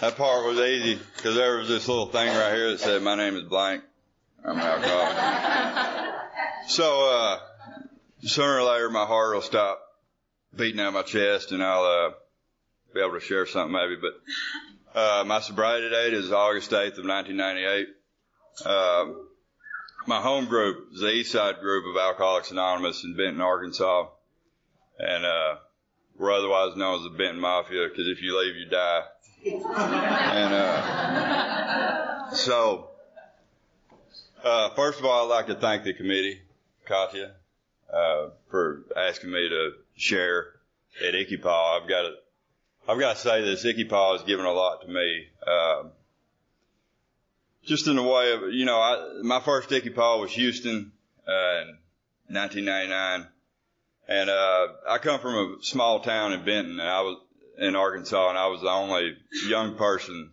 That part was easy because there was this little thing right here that said, "My name is blank. I'm an alcoholic." so uh, sooner or later, my heart will stop beating out my chest, and I'll uh, be able to share something maybe. But uh, my sobriety date is August 8th of 1998. Um, my home group is the East Side group of Alcoholics Anonymous in Benton, Arkansas, and uh, we're otherwise known as the Benton Mafia because if you leave, you die. And uh, so, uh, first of all, I'd like to thank the committee, Katya, uh, for asking me to share at ICYPAA. I've got to, I've got to say this ICYPAA has given a lot to me. Um, just in the way of, you know, I, my first ICYPAA was Houston uh, in 1999. And uh, I come from a small town in Benton, and I was in Arkansas, and I was the only young person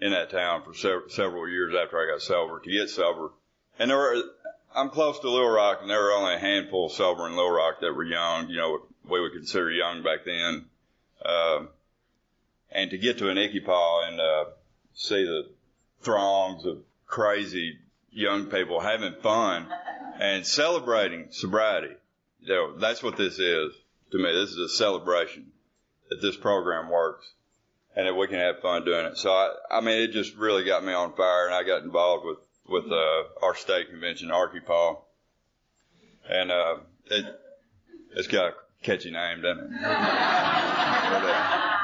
in that town for several, several years after I got sober to get sober. And there were, I'm close to Little Rock, and there were only a handful sober in Little Rock that were young, you know, we would consider young back then. Um, and to get to an ICYPAA and uh, see the throngs of crazy young people having fun and celebrating sobriety. You know, that's what this is to me. This is a celebration that this program works and that we can have fun doing it. So I, I mean, it just really got me on fire and I got involved with, with, uh, our state convention, ARCYPAA. And, uh, it, it's got a catchy name, doesn't it? but, uh,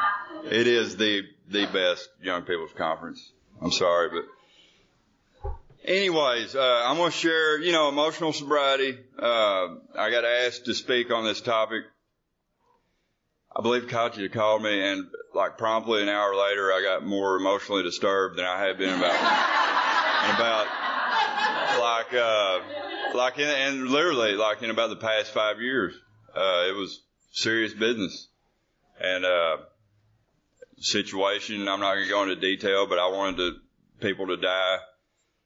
it is the, the best young people's conference. I'm sorry, but anyways, uh, I'm going to share, you know, emotional sobriety. Uh, I got asked to speak on this topic. I believe Katya called me and like promptly an hour later, I got more emotionally disturbed than I had been about, in about like, uh, like in, and literally like in about the past five years. Uh, it was serious business and, uh, situation. I'm not to go into detail, but I wanted to, people to die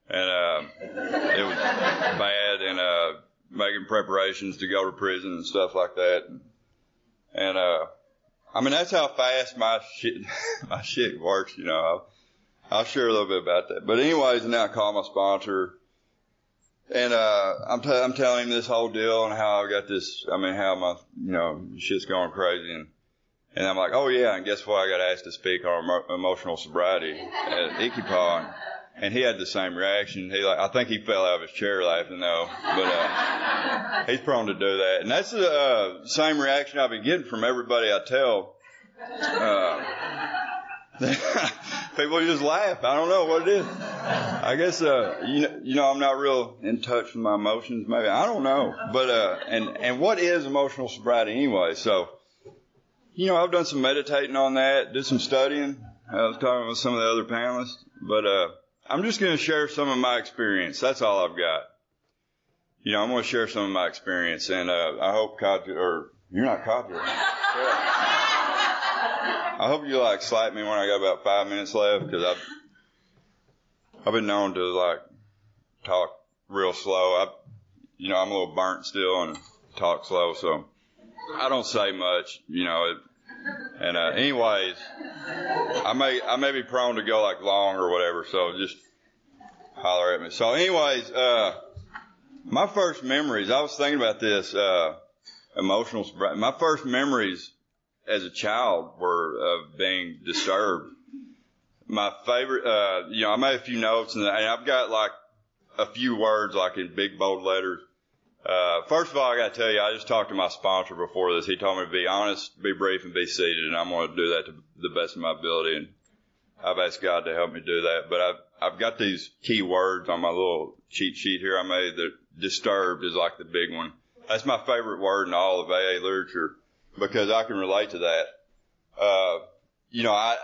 and uh, it was bad and uh, making preparations to go to prison and stuff like that. And uh, I mean that's how fast my shit my shit works, you know. I'll, I'll share a little bit about that. But anyways, now I call my sponsor. And uh, I'm t- I'm telling him this whole deal and how I got this. I mean, how my you know shit's going crazy and and I'm like, oh yeah, and guess what? I got asked to speak on emotional sobriety at ICYPAA. And, he had the same reaction. He like, I think he fell out of his chair laughing though, but, uh, he's prone to do that. And that's the, uh, same reaction I've been getting from everybody I tell. Uh, people just laugh. I don't know what it is. I guess, uh, you know, you know, I'm not real in touch with my emotions. Maybe I don't know, but, uh, and, and what is emotional sobriety anyway? So, you know, I've done some meditating on that, did some studying. I was talking with some of the other panelists, but, uh, I'm just going to share some of my experience. That's all I've got. You know, I'm going to share some of my experience, and uh, I hope or you're not Katya. I hope you like slap me when I got about five minutes left because I've I've been known to like talk real slow. I, you know, I'm a little burnt still and talk slow, so I don't say much. You know, it, and uh, anyways, I may I may be prone to go like long or whatever, so just holler at me. So anyways, uh, my first memories. I was thinking about this uh, emotional. My first memories as a child were of being disturbed. My favorite, uh, you know, I made a few notes and, and I've got like a few words like in big bold letters. Uh, first of all, I got to tell you, I just talked to my sponsor before this. He told me to be honest, be brief, and be seated, and I'm going to do that to the best of my ability. And I've asked God to help me do that. But I've I've got these key words on my little cheat sheet here I made that disturbed is like the big one. That's my favorite word in all of AA literature because I can relate to that. Uh, you know, I,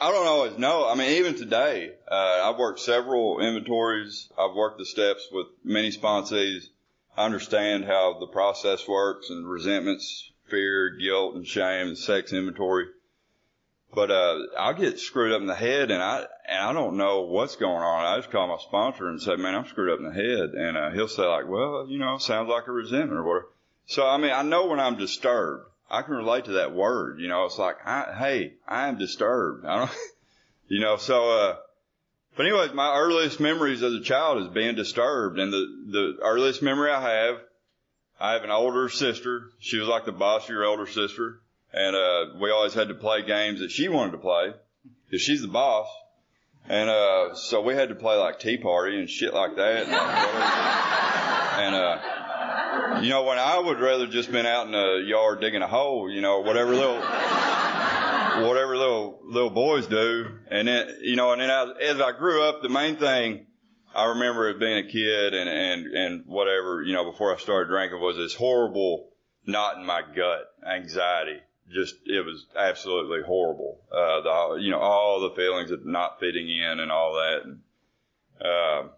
I don't always know. I mean, even today, uh, I've worked several inventories. I've worked the steps with many sponsees. I understand how the process works and resentments, fear, guilt, and shame, and sex inventory. But uh, I'll get screwed up in the head, and I and I don't know what's going on. I just call my sponsor and say, "Man, I'm screwed up in the head," and uh, he'll say like, "Well, you know, sounds like a resentment or whatever." So I mean, I know when I'm disturbed. I can relate to that word. You know, it's like, I, hey, I am disturbed. I don't, you know, so, uh, but anyways, my earliest memories as a child is being disturbed. And the, the earliest memory I have, I have an older sister. She was like the boss of your older sister. And, uh, we always had to play games that she wanted to play because she's the boss. And, uh, so we had to play like Tea Party and shit like that. And, and uh, you know, when I would rather just been out in the yard digging a hole, you know, whatever little, whatever little, little boys do. And then, you know, and then I, as I grew up, the main thing I remember as being a kid and, and, and whatever, you know, before I started drinking was this horrible knot in my gut anxiety. Just, it was absolutely horrible. Uh, the, you know, all the feelings of not fitting in and all that. And, uh,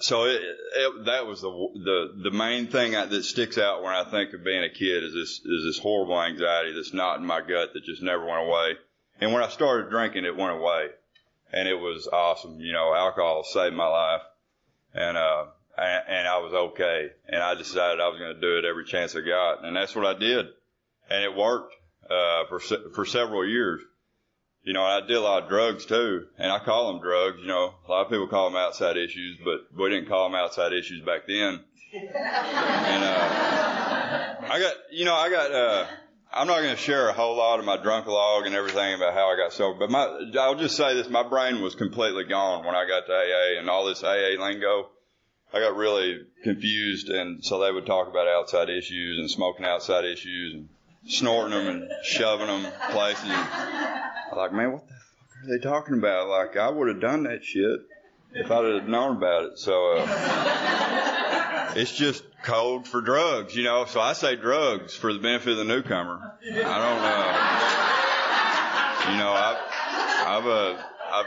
so it, it, that was the the the main thing that sticks out when I think of being a kid is this is this horrible anxiety that's not in my gut that just never went away. And when I started drinking, it went away, and it was awesome. You know, alcohol saved my life, and uh, and, and I was okay. And I decided I was going to do it every chance I got, and that's what I did, and it worked uh, for for several years you know, I did a lot of drugs too, and I call them drugs. You know, a lot of people call them outside issues, but we didn't call them outside issues back then. and uh, I got, you know, I got. uh I'm not going to share a whole lot of my drunk log and everything about how I got sober, but my, I'll just say this: my brain was completely gone when I got to AA and all this AA lingo. I got really confused, and so they would talk about outside issues and smoking outside issues and snorting them and shoving them places. I'm like, man, what the fuck are they talking about? Like, I would have done that shit if I'd have known about it. So, uh, it's just code for drugs, you know. So I say drugs for the benefit of the newcomer. I don't know. You know, I've, I've, uh, I've,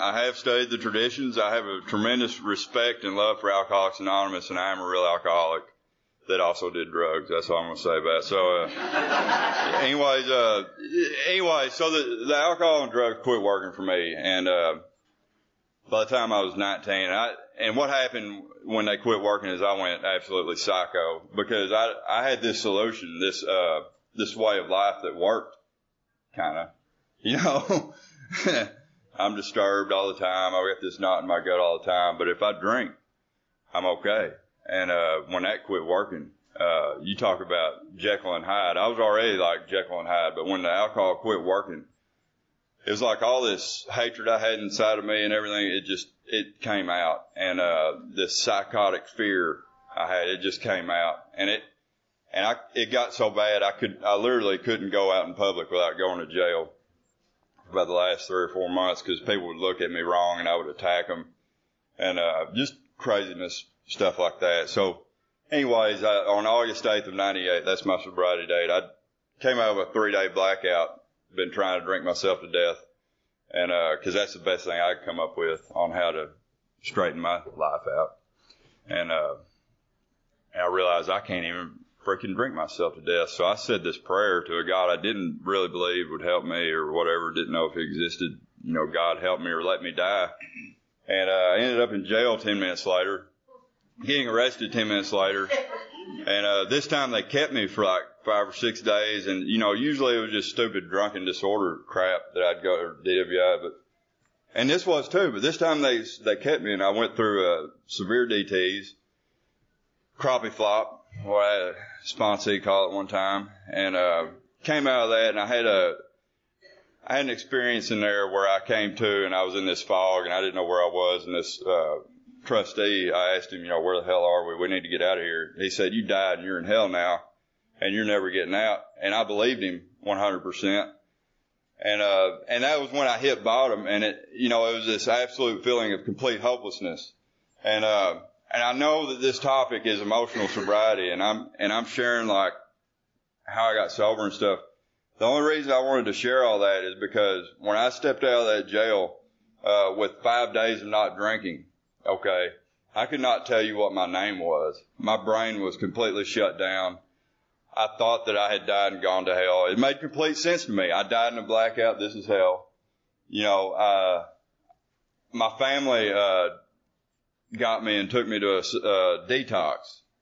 I have studied the traditions. I have a tremendous respect and love for Alcoholics Anonymous, and I am a real alcoholic that also did drugs. That's all I'm to say about it. So, uh, anyways, uh, anyway, so the, the alcohol and drugs quit working for me. And, uh, by the time I was 19, I, and what happened when they quit working is I went absolutely psycho because I, I had this solution, this, uh, this way of life that worked kind of, you know, I'm disturbed all the time. I get this knot in my gut all the time, but if I drink, I'm okay. And uh, when that quit working, uh, you talk about Jekyll and Hyde. I was already like Jekyll and Hyde, but when the alcohol quit working, it was like all this hatred I had inside of me and everything. It just it came out, and uh, this psychotic fear I had, it just came out, and it and I it got so bad I could I literally couldn't go out in public without going to jail for about the last three or four months because people would look at me wrong and I would attack them, and uh, just craziness stuff like that. So, anyways, I, on August 8th of 98, that's my sobriety date, I came out of a three day blackout, been trying to drink myself to death. And, uh, cause that's the best thing I could come up with on how to straighten my life out. And, uh, and I realized I can't even freaking drink myself to death. So I said this prayer to a God I didn't really believe would help me or whatever, didn't know if he existed. You know, God help me or let me die. And, uh, I ended up in jail 10 minutes later getting arrested 10 minutes later. And, uh, this time they kept me for like five or six days. And, you know, usually it was just stupid drunken disorder crap that I'd go to DWI, but, and this was too, but this time they, they kept me and I went through, uh, severe DTs, crappie flop, what I sponsee call it one time, and, uh, came out of that and I had a, I had an experience in there where I came to and I was in this fog and I didn't know where I was and this, uh, trustee, I asked him, you know, where the hell are we? We need to get out of here. He said, you died and you're in hell now and you're never getting out. And I believed him 100%. And, uh, and that was when I hit bottom and it, you know, it was this absolute feeling of complete hopelessness. And, uh, and I know that this topic is emotional sobriety, and I'm and I'm sharing like how I got sober and stuff. The only reason I wanted to share all that is because when I stepped out of that jail uh, with five days of not drinking, okay, I could not tell you what my name was. My brain was completely shut down. I thought that I had died and gone to hell. It made complete sense to me. I died in a blackout. This is hell. You know, uh, my family, uh, got me and took me to a, uh, detox.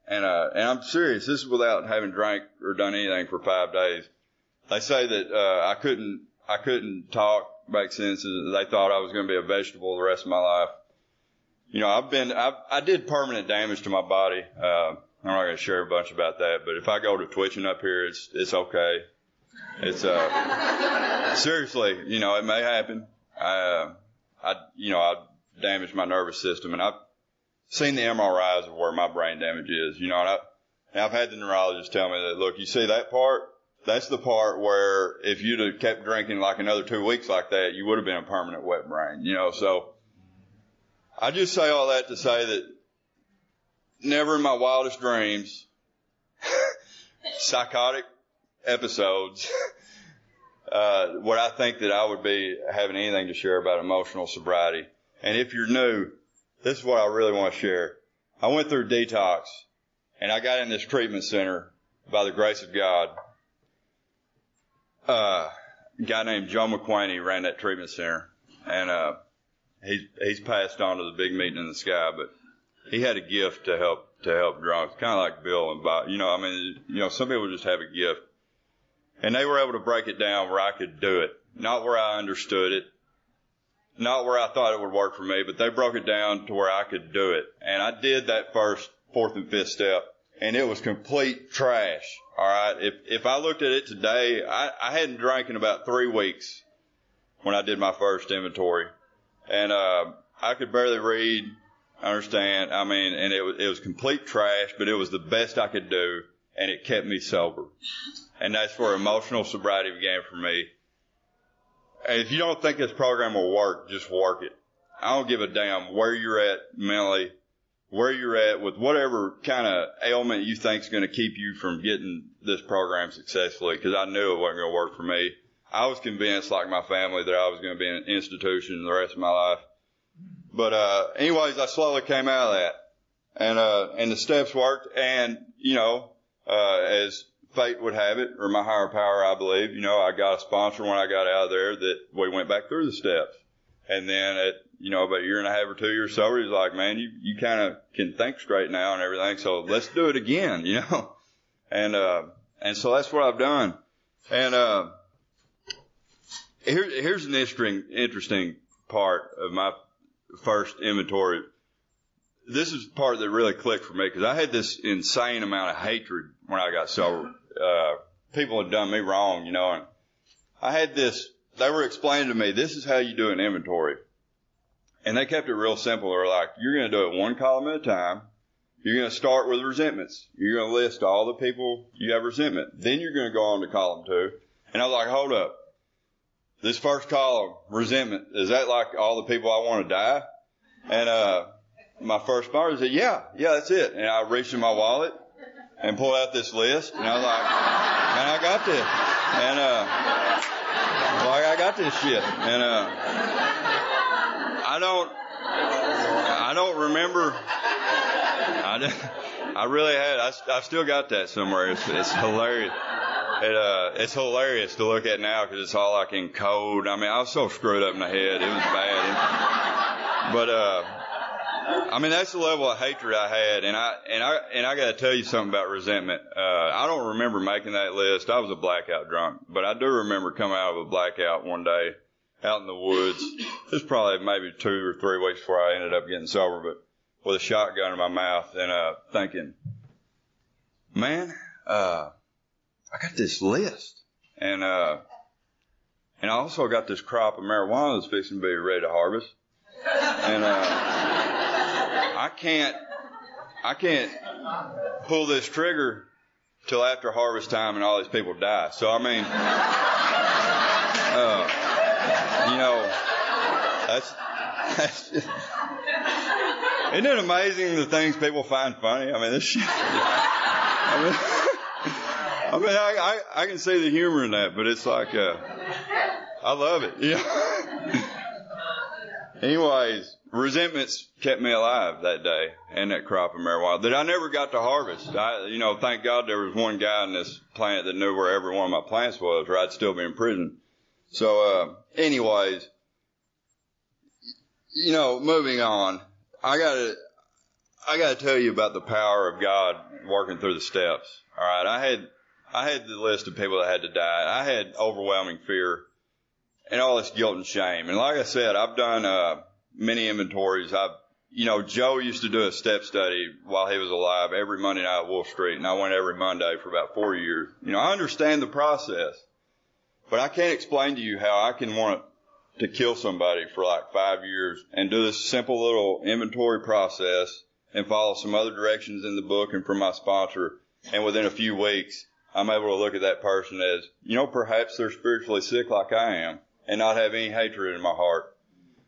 And, uh, and I'm serious. This is without having drank or done anything for five days. They say that, uh, I couldn't, I couldn't talk, make sense. They thought I was going to be a vegetable the rest of my life. You know, I've been, I've, I did permanent damage to my body. Uh, I'm not going to share a bunch about that, but if I go to twitching up here, it's it's okay. It's uh seriously, you know, it may happen. I, uh, I, you know, I damaged my nervous system, and I've seen the MRIs of where my brain damage is. You know, and, I, and I've had the neurologist tell me that, look, you see that part? That's the part where if you'd have kept drinking like another two weeks like that, you would have been a permanent wet brain. You know, so I just say all that to say that never in my wildest dreams, psychotic episodes, uh, would I think that I would be having anything to share about emotional sobriety. And if you're new, this is what I really want to share. I went through detox and I got in this treatment center by the grace of God. Uh, a guy named Joe McQuany ran that treatment center and, uh, he's, he's passed on to the big meeting in the sky, but he had a gift to help to help drunks, kind of like Bill and Bob. You know, I mean, you know, some people just have a gift, and they were able to break it down where I could do it, not where I understood it, not where I thought it would work for me, but they broke it down to where I could do it, and I did that first, fourth, and fifth step, and it was complete trash. All right, if if I looked at it today, I, I hadn't drank in about three weeks when I did my first inventory, and uh, I could barely read understand. I mean, and it was, it was complete trash, but it was the best I could do, and it kept me sober. And that's where emotional sobriety began for me. And if you don't think this program will work, just work it. I don't give a damn where you're at mentally, where you're at with whatever kind of ailment you think is going to keep you from getting this program successfully, because I knew it wasn't going to work for me. I was convinced, like my family, that I was going to be in an institution the rest of my life. But, uh, anyways, I slowly came out of that and, uh, and the steps worked. And, you know, uh, as fate would have it or my higher power, I believe, you know, I got a sponsor when I got out of there that we went back through the steps. And then at, you know, about a year and a half or two years sober, he's like, man, you, you kind of can think straight now and everything. So let's do it again, you know? And, uh, and so that's what I've done. And, uh, here, here's an interesting, interesting part of my first inventory, this is part that really clicked for me because I had this insane amount of hatred when I got sober. Uh, people had done me wrong, you know, and I had this, they were explaining to me, this is how you do an inventory. And they kept it real simple. They're like, you're going to do it one column at a time. You're going to start with resentments. You're going to list all the people you have resentment. Then you're going to go on to column two. And I was like, hold up this first column, resentment, is that like all the people I want to die? And, uh, my first partner said, yeah, yeah, that's it. And I reached in my wallet and pulled out this list and I was like, man, I got this. And, uh, like I got this shit. And, uh, I don't, I don't remember, I, I really had, I, I still got that somewhere. It's, it's hilarious it uh it's hilarious to look at now because it's all like in code. I mean, I was so screwed up in the head; it was bad. but uh, I mean, that's the level of hatred I had, and I and I and I got to tell you something about resentment. Uh, I don't remember making that list. I was a blackout drunk, but I do remember coming out of a blackout one day out in the woods. It was probably maybe two or three weeks before I ended up getting sober, but with a shotgun in my mouth and uh, thinking, man. Uh, I got this list. And, uh, and I also got this crop of marijuana that's fixing to be ready to harvest. And, uh, I can't, I can't pull this trigger till after harvest time and all these people die. So, I mean, uh, you know, that's, that's just, isn't it amazing the things people find funny? I mean, this shit. I mean, I mean, I, I, I can see the humor in that, but it's like, uh, I love it. Yeah. Anyways, resentments kept me alive that day and that crop of marijuana that I never got to harvest. I, you know, thank God there was one guy in this plant that knew where every one of my plants was, or I'd still be in prison. So, uh, anyways, you know, moving on, I gotta, I gotta tell you about the power of God working through the steps. All right. I had, I had the list of people that had to die. I had overwhelming fear and all this guilt and shame. And like I said, I've done, uh, many inventories. I've, you know, Joe used to do a step study while he was alive every Monday night at Wolfe Street, and I went every Monday for about four years. You know, I understand the process, but I can't explain to you how I can want to kill somebody for like five years and do this simple little inventory process and follow some other directions in the book and from my sponsor. And within a few weeks, I'm able to look at that person as, you know, perhaps they're spiritually sick like I am and not have any hatred in my heart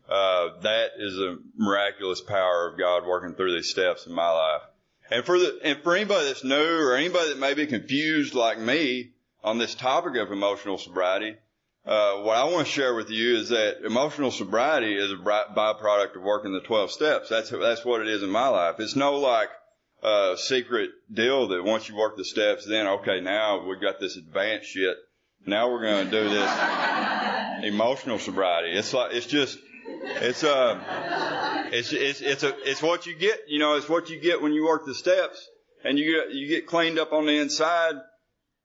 uh, that is a miraculous power of God working through these steps in my life. And for the, and for anybody that's new or anybody that may be confused like me on this topic of emotional sobriety, uh, what I want to share with you is that emotional sobriety is a byproduct of working the 12 steps. That's, that's what it is in my life. It's no like, uh, secret deal that once you work the steps, then okay, now we've got this advanced shit. Now we're going to do this emotional sobriety. It's like, it's just, it's uh, it's it's it's a it's what you get. You know, it's what you get when you work the steps, and you get you get cleaned up on the inside,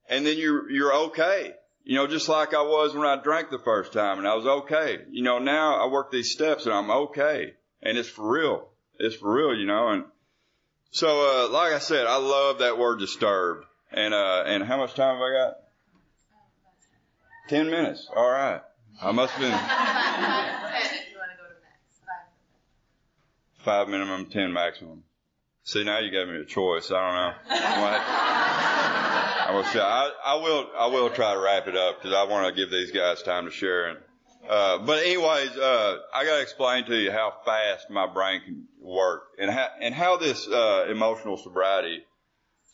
and then you're you're okay. You know, just like I was when I drank the first time, and I was okay. You know, now I work these steps, and I'm okay, and it's for real. It's for real. You know, and so uh, like I said, I love that word disturbed. And uh, and how much time have I got? Ten minutes. All right. I must have been. five minimum, ten maximum. See, now you gave me a choice. I don't know. I will say, I, I will, I will try to wrap it up because I want to give these guys time to share. And, uh, but anyways, uh, I got to explain to you how fast my brain can work and how, and how this, uh, emotional sobriety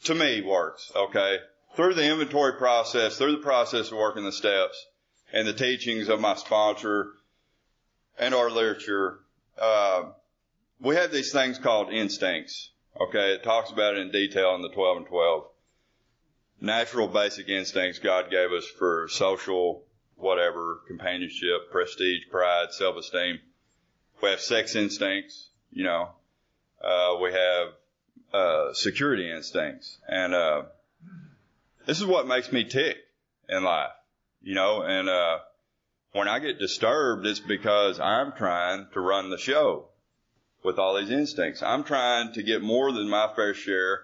to me works. Okay. Through the inventory process, through the process of working the steps and the teachings of my sponsor and our literature, uh, we have these things called instincts. Okay, it talks about it in detail in the 12 and 12. Natural basic instincts God gave us for social, whatever, companionship, prestige, pride, self-esteem. We have sex instincts, you know. Uh, we have, uh, security instincts. And, uh, this is what makes me tick in life, you know, and, uh, when I get disturbed, it's because I'm trying to run the show with all these instincts. I'm trying to get more than my fair share,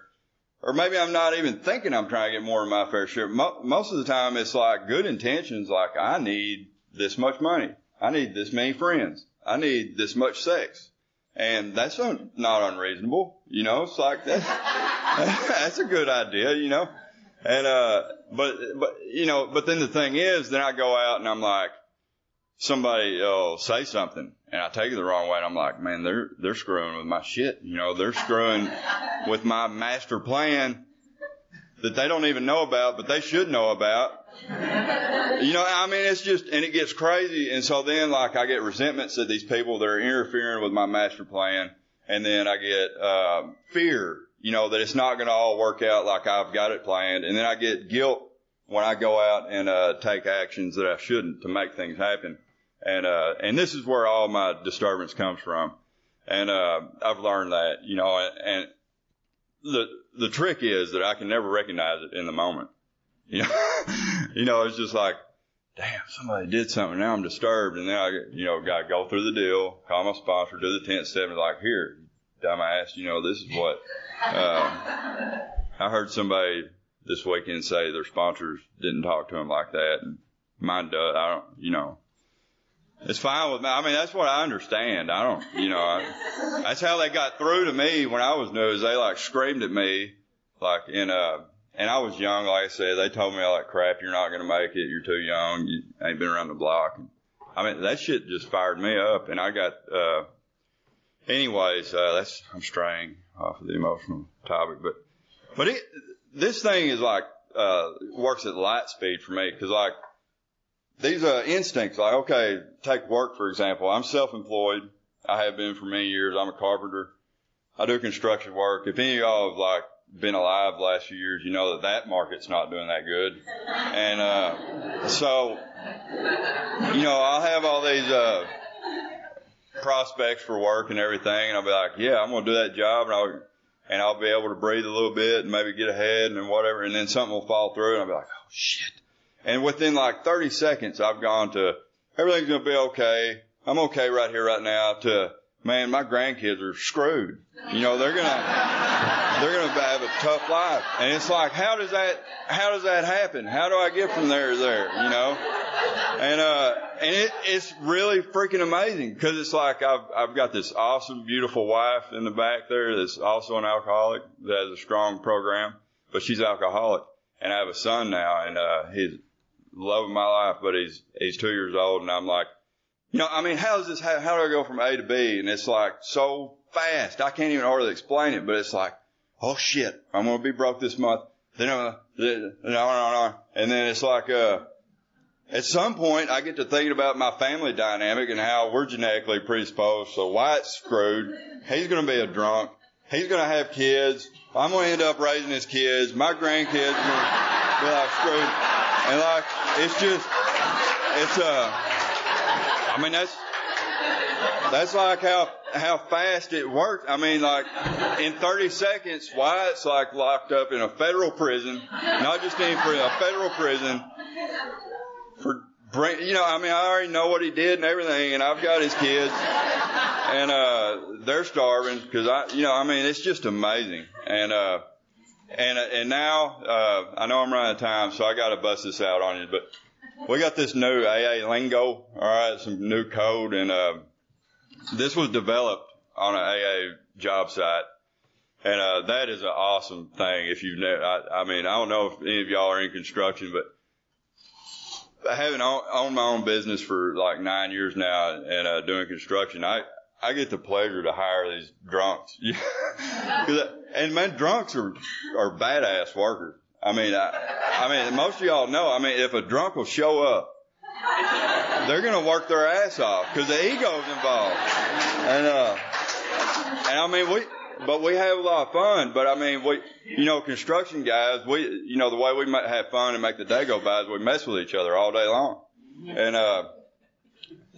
or maybe I'm not even thinking I'm trying to get more than my fair share. most of the time, it's like good intentions, like I need this much money, I need this many friends, I need this much sex, and that's not unreasonable. You know, it's like that's that's a good idea. You know, and uh, but but you know, but then the thing is, then I go out and I'm like somebody will say something and I take it the wrong way and I'm like, man, they're, they're screwing with my shit. You know, they're screwing with my master plan that they don't even know about, but they should know about. You know, I mean, it's just, and it gets crazy. And so then like I get resentments at these people that are interfering with my master plan. And then I get, uh, fear, you know, that it's not going to all work out like I've got it planned. And then I get guilt when I go out and, uh, take actions that I shouldn't to make things happen. And, uh, and this is where all my disturbance comes from. And, uh, I've learned that, you know, and the, the trick is that I can never recognize it in the moment. You know, you know, it's just like, damn, somebody did something. Now I'm disturbed. And then I, you know, got to go through the deal, call my sponsor, do the 10th step and like, here, dumbass, you know, this is what, uh, I heard somebody this weekend say their sponsors didn't talk to them like that. And mine does. I don't, you know, it's fine with me. I mean, that's what I understand. I don't, you know, I, that's how they got through to me when I was new. Is they like screamed at me, like in uh, and I was young. Like I said, they told me that crap. You're not to make it. You're too young. You ain't been around the block. And, I mean, that shit just fired me up, and I got, uh, anyways, uh, that's I'm straying off of the emotional topic, but but it this thing is like uh, works at light speed for me because like these uh, instincts, like okay, take work for example. I'm self-employed. I have been for many years. I'm a carpenter. I do construction work. If any of y'all have like been alive the last few years, you know that that market's not doing that good. And, uh, so, you know, I'll have all these, uh, prospects for work and everything. And I'll be like, yeah, I'm going to do that job and I'll, and I'll be able to breathe a little bit and maybe get ahead and whatever. And then something will fall through and I'll be like, oh shit. And within like 30 seconds, I've gone to everything's going to be okay. I'm okay right here, right now to, man, my grandkids are screwed. You know, they're gonna, they're gonna have a tough life. And it's like, how does that, how does that happen? How do I get from there to there? You know? And, uh, and it, it's really freaking amazing because it's like I've, I've got this awesome, beautiful wife in the back there that's also an alcoholic that has a strong program, but she's alcoholic. And I have a son now and, uh, he's loving my life, but he's, he's two years old and I'm like, you know, I mean, how does this, how, how do I go from A to B? And it's like so fast. I can't even hardly explain it, but it's like, oh shit, I'm to be broke this month. Then I'm, no, no, no. And then it's like, uh, at some point I get to thinking about my family dynamic and how we're genetically predisposed. So Wyatt's screwed. He's to be a drunk. He's to have kids. I'm to end up raising his kids. My grandkids are to be like screwed. And like, it's just, it's, uh, I mean, that's, that's like how, how fast it worked. I mean, like, in 30 seconds, Wyatt's like locked up in a federal prison, not just in for a federal prison for bring, you know, I mean, I already know what he did and everything, and I've got his kids, and uh, they're starving because I, you know, I mean, it's just amazing, and uh, and and now uh, I know I'm running out of time, so I got to bust this out on you, but we got this new AA lingo, all right, some new code, and uh, this was developed on an AA job site, and uh, that is an awesome thing. If you've never, I, I mean, I don't know if any of y'all are in construction, but having owned my own business for like nine years now and uh, doing construction, I I get the pleasure to hire these drunks. and man, drunks are are badass workers. I mean, I, I mean, most of y'all know. I mean, if a drunk will show up, they're gonna work their ass off because the ego's involved. And uh, and I mean, we, but we have a lot of fun. But I mean, we, you know, construction guys, we, you know, the way we might have fun and make the day go by is we mess with each other all day long. And uh,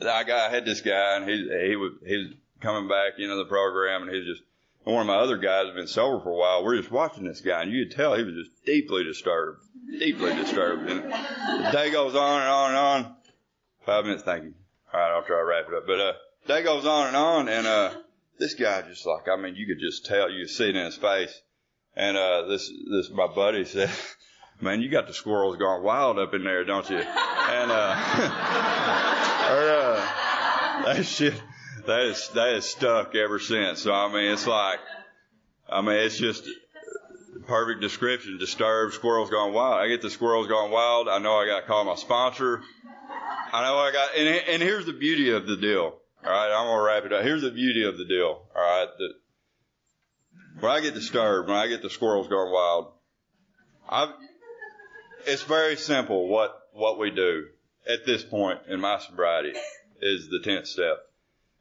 I got, I had this guy, and he he was he was coming back into the program, and he was just and one of my other guys had been sober for a while. We're just watching this guy, and you could tell he was just deeply disturbed, deeply disturbed. And the day goes on and on and on. Five minutes, thank you. All right, I'll try to wrap it up. But uh, day goes on and on, and uh, this guy just like, I mean, you could just tell, you could see it in his face. And uh, this, this, my buddy said, "Man, you got the squirrels going wild up in there, don't you?" And uh, or, uh, that shit that is that is stuck ever since. So I mean, it's like, I mean, it's just perfect description. Disturbed, squirrels gone wild. I get the squirrels gone wild. I know I got to call my sponsor. I know I got, and and here's the beauty of the deal. All right, I'm gonna wrap it up. Here's the beauty of the deal. All right, that when I get disturbed, when I get the squirrels going wild, I it's very simple what what we do at this point in my sobriety is the tenth step.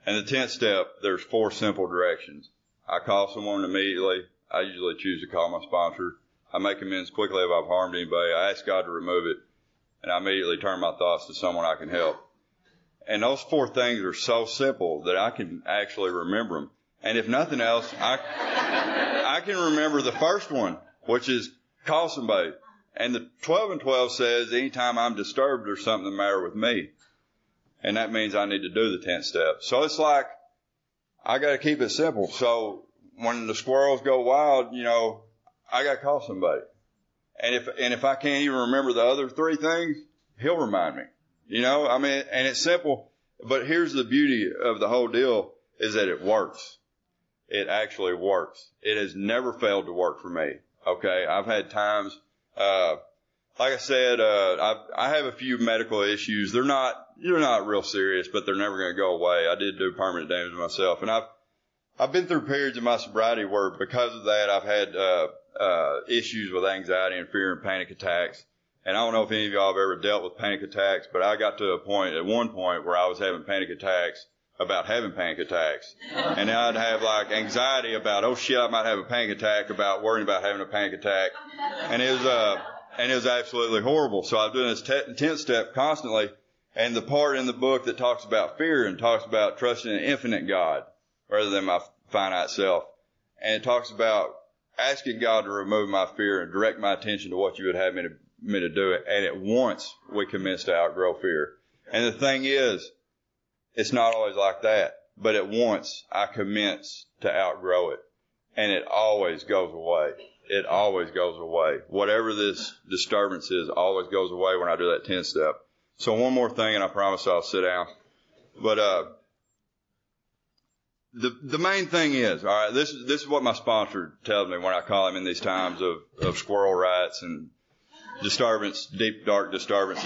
And the tenth step, there's four simple directions. I call someone immediately. I usually choose to call my sponsor. I make amends quickly if I've harmed anybody. I ask God to remove it. And I immediately turn my thoughts to someone I can help. And those four things are so simple that I can actually remember them. And if nothing else, I, I can remember the first one, which is call somebody. And the 12 and 12 says anytime I'm disturbed, there's something the matter with me and that means I need to do the 10th step. So it's like, I gotta keep it simple. So when the squirrels go wild, you know, I gotta call somebody. And if, and if I can't even remember the other three things, he'll remind me. You know, I mean, and it's simple, but here's the beauty of the whole deal is that it works. It actually works. It has never failed to work for me. Okay. I've had times, uh, like I said, uh, I, I have a few medical issues. They're not, they're not real serious, but they're never going to go away. I did do permanent damage myself and I've, I've been through periods in my sobriety where because of that I've had uh, uh, issues with anxiety and fear and panic attacks. And I don't know if any of y'all have ever dealt with panic attacks, but I got to a point at one point where I was having panic attacks about having panic attacks. And I'd have like anxiety about, oh shit, I might have a panic attack about worrying about having a panic attack. And it was, uh, and it was absolutely horrible. So I was doing this 10th step constantly. And the part in the book that talks about fear and talks about trusting an infinite God rather than my finite self. And it talks about asking God to remove my fear and direct my attention to what you would have me to, me to do it. And at once we commence to outgrow fear. And the thing is, it's not always like that, but at once I commence to outgrow it. And it always goes away. It always goes away. Whatever this disturbance is always goes away when I do that 10 step. So one more thing and I promise I'll sit down. But, uh, the the main thing is, all right, this is this is what my sponsor tells me when I call him in these times of, of squirrel rats and disturbance, deep dark disturbance.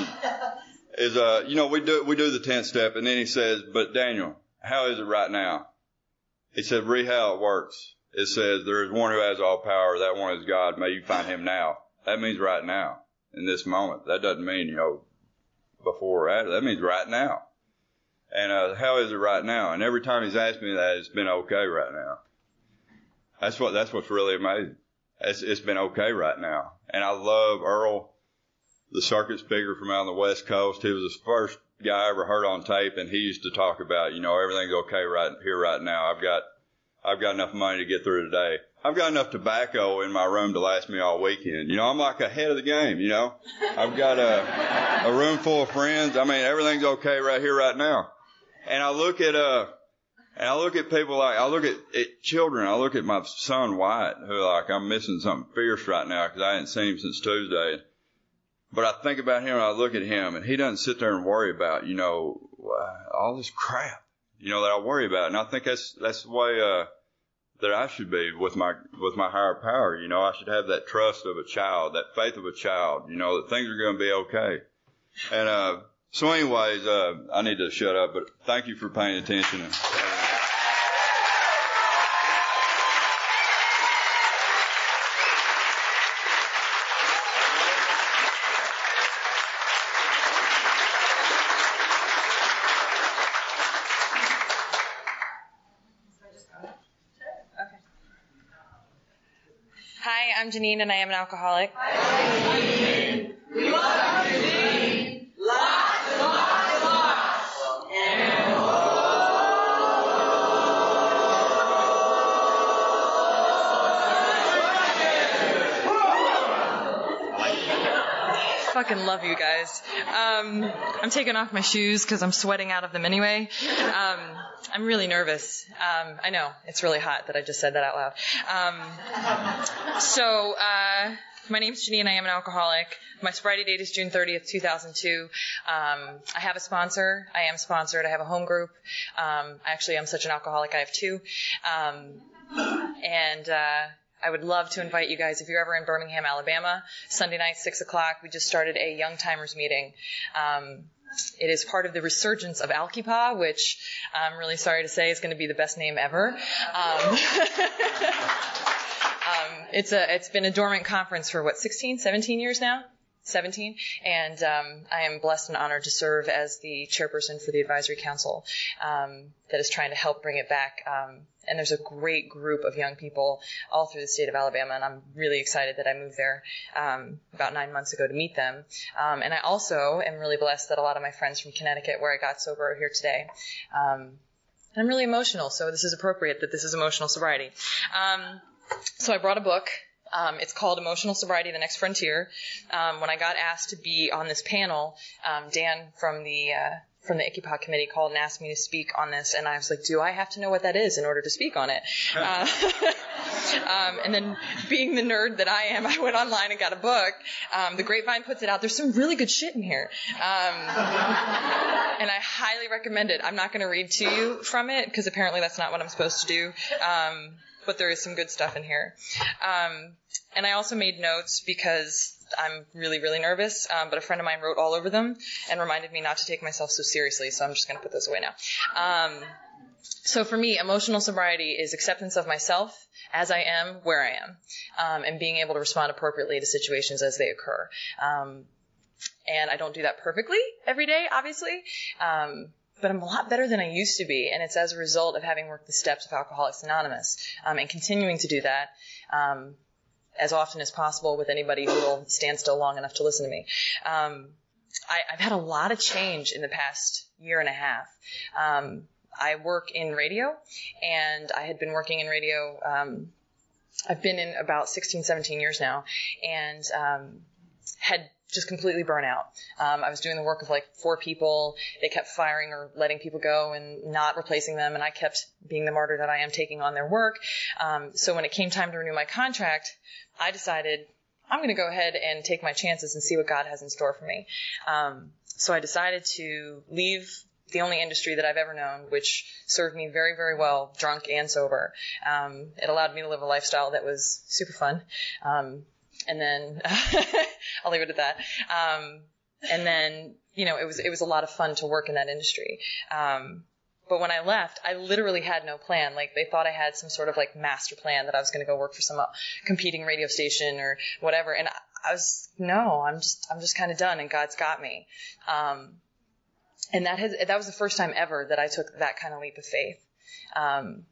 Is uh, you know, we do we do the tenth step, and then he says, "But Daniel, how is it right now?" He said, "Read how it works." It says, "There is one who has all power. That one is God. May you find Him now." That means right now, in this moment. That doesn't mean you know before or after. That means right now. And uh, how is it right now? And every time he's asked me that, it's been okay right now. That's what that's what's really amazing. It's, it's been okay right now. And I love Earl, the circuit speaker from out on the West Coast. He was the first guy I ever heard on tape, and he used to talk about, you know, everything's okay right here, right now. I've got, I've got enough money to get through today. I've got enough tobacco in my room to last me all weekend. You know, I'm like ahead of the game. You know, I've got a, a room full of friends. I mean, everything's okay right here, right now. And I look at, uh, and I look at people like, I look at, at children, I look at my son Wyatt, who like, I'm missing something fierce right now because I hadn't seen him since Tuesday. But I think about him and I look at him and he doesn't sit there and worry about, you know, all this crap, you know, that I worry about. And I think that's, that's the way, uh, that I should be with my, with my higher power. You know, I should have that trust of a child, that faith of a child, you know, that things are going to be okay. And, uh, so, anyways, uh, I need to shut up, but thank you for paying attention. Hi, I'm Janine and I am an alcoholic. Hi, we love you, Janine. Lots and lots and lots. And fucking love you guys. Um, I'm taking off my shoes because I'm sweating out of them anyway. Um, I'm really nervous. Um, I know it's really hot that I just said that out loud. Um, so. Uh, my name's Janine. I am an alcoholic. My sobriety date is June 30th, 2002. Um, I have a sponsor. I am sponsored. I have a home group. Um, actually, I'm such an alcoholic. I have two. Um, and uh, I would love to invite you guys if you're ever in Birmingham, Alabama. Sunday night, six o'clock. We just started a young timers meeting. Um, it is part of the resurgence of ALCYPAA, which I'm really sorry to say is going to be the best name ever. Um, Um, it's a it's been a dormant conference for what 16, 17 years now. 17, and um, I am blessed and honored to serve as the chairperson for the advisory council um, that is trying to help bring it back. And there's a great group of young people all through the state of Alabama, and I'm really excited that I moved there um, about nine months ago to meet them. Um, and I also am really blessed that a lot of my friends from Connecticut, where I got sober, are here today. Um, and I'm really emotional, so this is appropriate that this is emotional sobriety. Um, so I brought a book. Um, it's called Emotional Sobriety: The Next Frontier. Um, when I got asked to be on this panel, um, Dan from the uh, from the ICYPAA committee called and asked me to speak on this, and I was like, "Do I have to know what that is in order to speak on it?" Uh, um, and then, being the nerd that I am, I went online and got a book. Um, the Grapevine puts it out. There's some really good shit in here, um, and I highly recommend it. I'm not going to read to you from it because apparently that's not what I'm supposed to do. Um, but there is some good stuff in here. Um, and I also made notes because I'm really, really nervous. Um, but a friend of mine wrote all over them and reminded me not to take myself so seriously. So I'm just going to put those away now. Um, so for me, emotional sobriety is acceptance of myself as I am, where I am, um, and being able to respond appropriately to situations as they occur. Um, and I don't do that perfectly every day, obviously. Um, but I'm a lot better than I used to be, and it's as a result of having worked the steps of Alcoholics Anonymous um, and continuing to do that um, as often as possible with anybody who will stand still long enough to listen to me. Um, I, have had a lot of change in the past year and a half. Um, I work in radio, and I had been working in radio. Um, I've been in about 16, 17 years now, and um, had just completely burnt out. Um, I was doing the work of like four people. They kept firing or letting people go and not replacing them, and I kept being the martyr that I am, taking on their work. Um, so when it came time to renew my contract, I decided I'm going to go ahead and take my chances and see what God has in store for me. Um, so I decided to leave the only industry that I've ever known, which served me very, very well, drunk and sober. Um, it allowed me to live a lifestyle that was super fun. Um, and then I'll leave it at that. Um, and then, you know, it was, it was a lot of fun to work in that industry. Um, but when I left, I literally had no plan. Like they thought I had some sort of like master plan that I was going to go work for some uh, competing radio station or whatever. And I, I was, no, I'm just, I'm just kind of done and God's got me. Um, and that has, that was the first time ever that I took that kind of leap of faith. Um,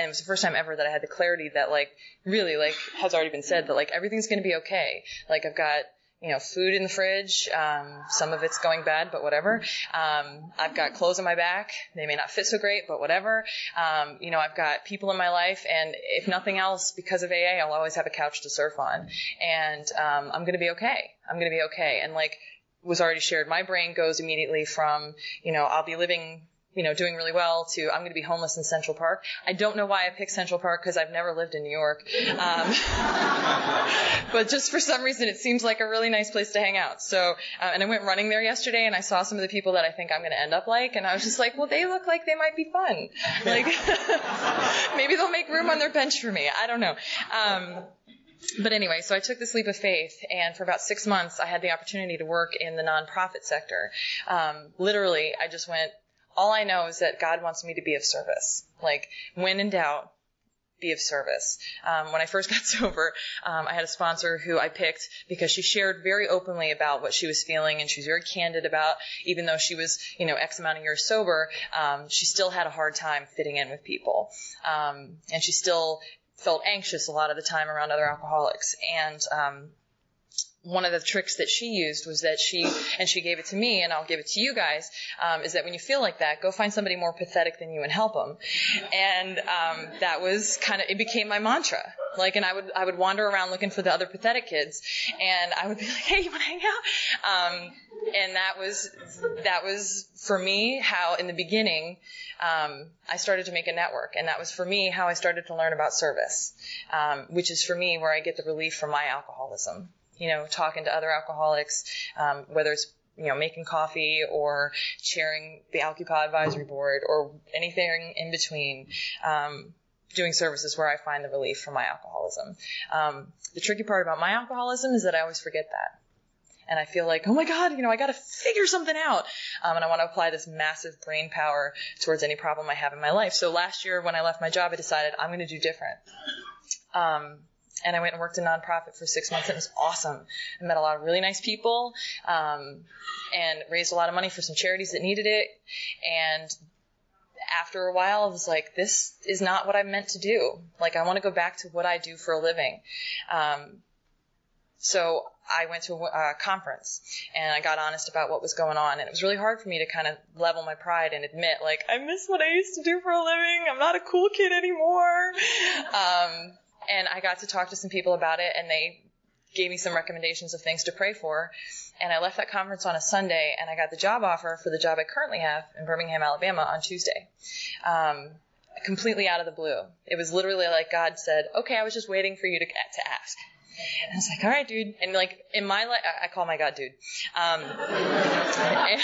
and it was the first time ever that I had the clarity that like really like has already been said that like everything's to be okay. Like I've got you know food in the fridge. Um, some of it's going bad, but whatever. Um, I've got clothes on my back. They may not fit so great, but whatever. Um, you know I've got people in my life, and if nothing else, because of AA, I'll always have a couch to surf on, and um, I'm to be okay. I'm to be okay. And like was already shared, my brain goes immediately from you know I'll be living you know, doing really well to I'm going to be homeless in Central Park. I don't know why I picked Central Park because I've never lived in New York. Um, but just for some reason, it seems like a really nice place to hang out. So, uh, and I went running there yesterday and I saw some of the people that I think I'm going to end up like, and I was just like, well, they look like they might be fun. Like, maybe they'll make room on their bench for me. I don't know. Um, but anyway, so I took this leap of faith, and for about six months, I had the opportunity to work in the nonprofit sector. Um, literally, I just went all I know is that God wants me to be of service. Like, when in doubt, be of service. Um, when I first got sober, um, I had a sponsor who I picked because she shared very openly about what she was feeling, and she was very candid about, even though she was, you know, X amount of years sober, um, she still had a hard time fitting in with people, um, and she still felt anxious a lot of the time around other alcoholics, and um, one of the tricks that she used was that she, and she gave it to me, and I'll give it to you guys, um, is that when you feel like that, go find somebody more pathetic than you and help them. And um, that was kind of, it became my mantra. Like, and I would, I would wander around looking for the other pathetic kids, and I would be like, hey, you want to hang out? Um, and that was, that was for me how in the beginning, um, I started to make a network, and that was for me how I started to learn about service, um, which is for me where I get the relief from my alcoholism you know, talking to other alcoholics, um, whether it's you know, making coffee or chairing the Alcohol Advisory Board or anything in between. Um, doing services where I find the relief from my alcoholism. Um, the tricky part about my alcoholism is that I always forget that. And I feel like, oh my God, you know, I got to figure something out. Um, and I want to apply this massive brain power towards any problem I have in my life. So last year when I left my job, I decided I'm going to do different. And I went and worked in nonprofit for six months. It was awesome. I met a lot of really nice people, um, and raised a lot of money for some charities that needed it. And after a while, I was like, this is not what I'm meant to do. Like, I want to go back to what I do for a living. Um, so I went to a conference and I got honest about what was going on. And it was really hard for me to kind of level my pride and admit, like, I miss what I used to do for a living. I'm not a cool kid anymore. Um, and I got to talk to some people about it, and they gave me some recommendations of things to pray for. And I left that conference on a Sunday, and I got the job offer for the job I currently have in Birmingham, Alabama, on Tuesday. Um, completely out of the blue. It was literally like God said, "Okay, I was just waiting for you to to ask." And I was like, all right, dude. And like in my life, I call my God dude. Um, and,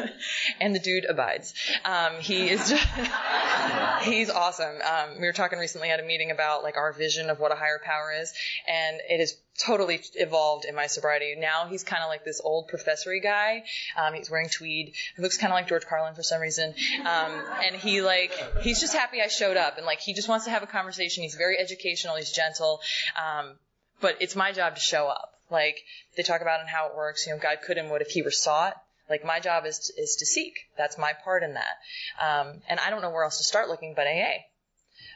and, the dude abides. Um, he is just, he's awesome. Um, we were talking recently at a meeting about like our vision of what a higher power is, and it is totally evolved in my sobriety. Now he's kind of like this old professory guy. Um, he's wearing tweed. He looks kind of like George Carlin for some reason. Um, and he like he's just happy I showed up, and like he just wants to have a conversation. He's very educational. He's gentle. Um, but it's my job to show up. Like they talk about and how it works. You know, God could and would if He were sought. Like my job is is to seek. That's my part in that. Um, and I don't know where else to start looking but AA.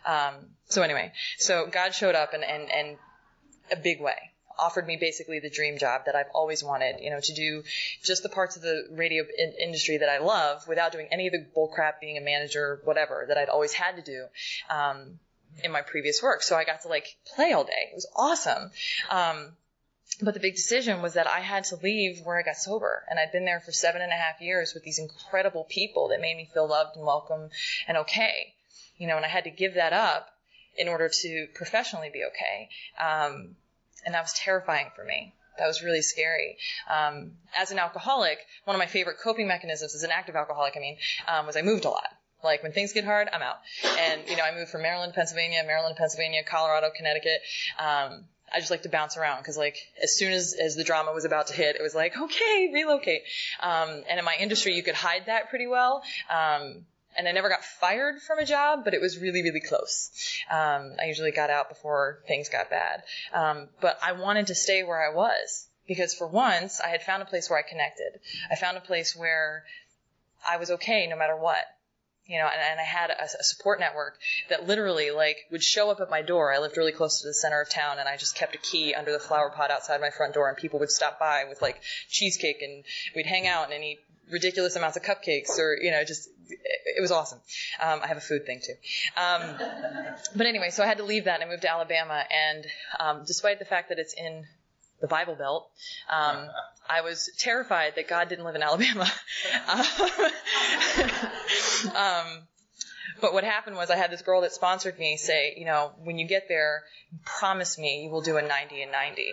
Um, so anyway, so God showed up and and and a big way offered me basically the dream job that I've always wanted, you know, to do just the parts of the radio in- industry that I love without doing any of the bullcrap being a manager, whatever, that I'd always had to do. Um, in my previous work. So I got to like play all day. It was awesome. Um, but the big decision was that I had to leave where I got sober. And I'd been there for seven and a half years with these incredible people that made me feel loved and welcome and okay. You know, and I had to give that up in order to professionally be okay. Um, and that was terrifying for me. That was really scary. Um, as an alcoholic, one of my favorite coping mechanisms as an active alcoholic, I mean, um, was I moved a lot. Like when things get hard, I'm out. And you know, I moved from Maryland, Pennsylvania, Maryland, Pennsylvania, Colorado, Connecticut. Um, I just like to bounce around because like as soon as as the drama was about to hit, it was like okay, relocate. Um, and in my industry, you could hide that pretty well. Um, and I never got fired from a job, but it was really, really close. Um, I usually got out before things got bad. Um, but I wanted to stay where I was because for once I had found a place where I connected. I found a place where I was okay no matter what you know, and, and I had a, a, support network that literally like would show up at my door. I lived really close to the center of town, and I just kept a key under the flower pot outside my front door, and people would stop by with like cheesecake, and we'd hang out and eat ridiculous amounts of cupcakes, or you know, just it, was awesome. Um, I have a food thing too. Um, but anyway, so I had to leave that and I moved to Alabama, and um, despite the fact that it's in the Bible Belt. Um, I was terrified that God didn't live in Alabama. um, but what happened was I had this girl that sponsored me say, you know, when you get there, promise me you will do a 90 and 90.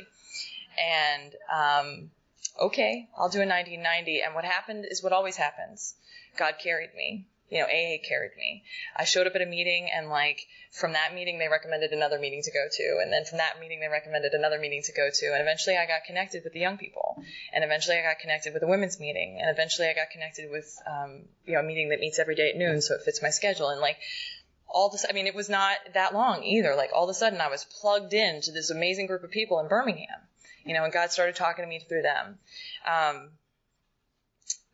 And, um, okay, I'll do a 90 and 90. And what happened is what always happens. God carried me you know, AA carried me. I showed up at a meeting and like from that meeting they recommended another meeting to go to and then from that meeting they recommended another meeting to go to and eventually I got connected with the young people and eventually I got connected with a women's meeting and eventually I got connected with um, you know a meeting that meets every day at noon so it fits my schedule and like all this I mean it was not that long either like all of a sudden I was plugged into this amazing group of people in Birmingham you know and God started talking to me through them um,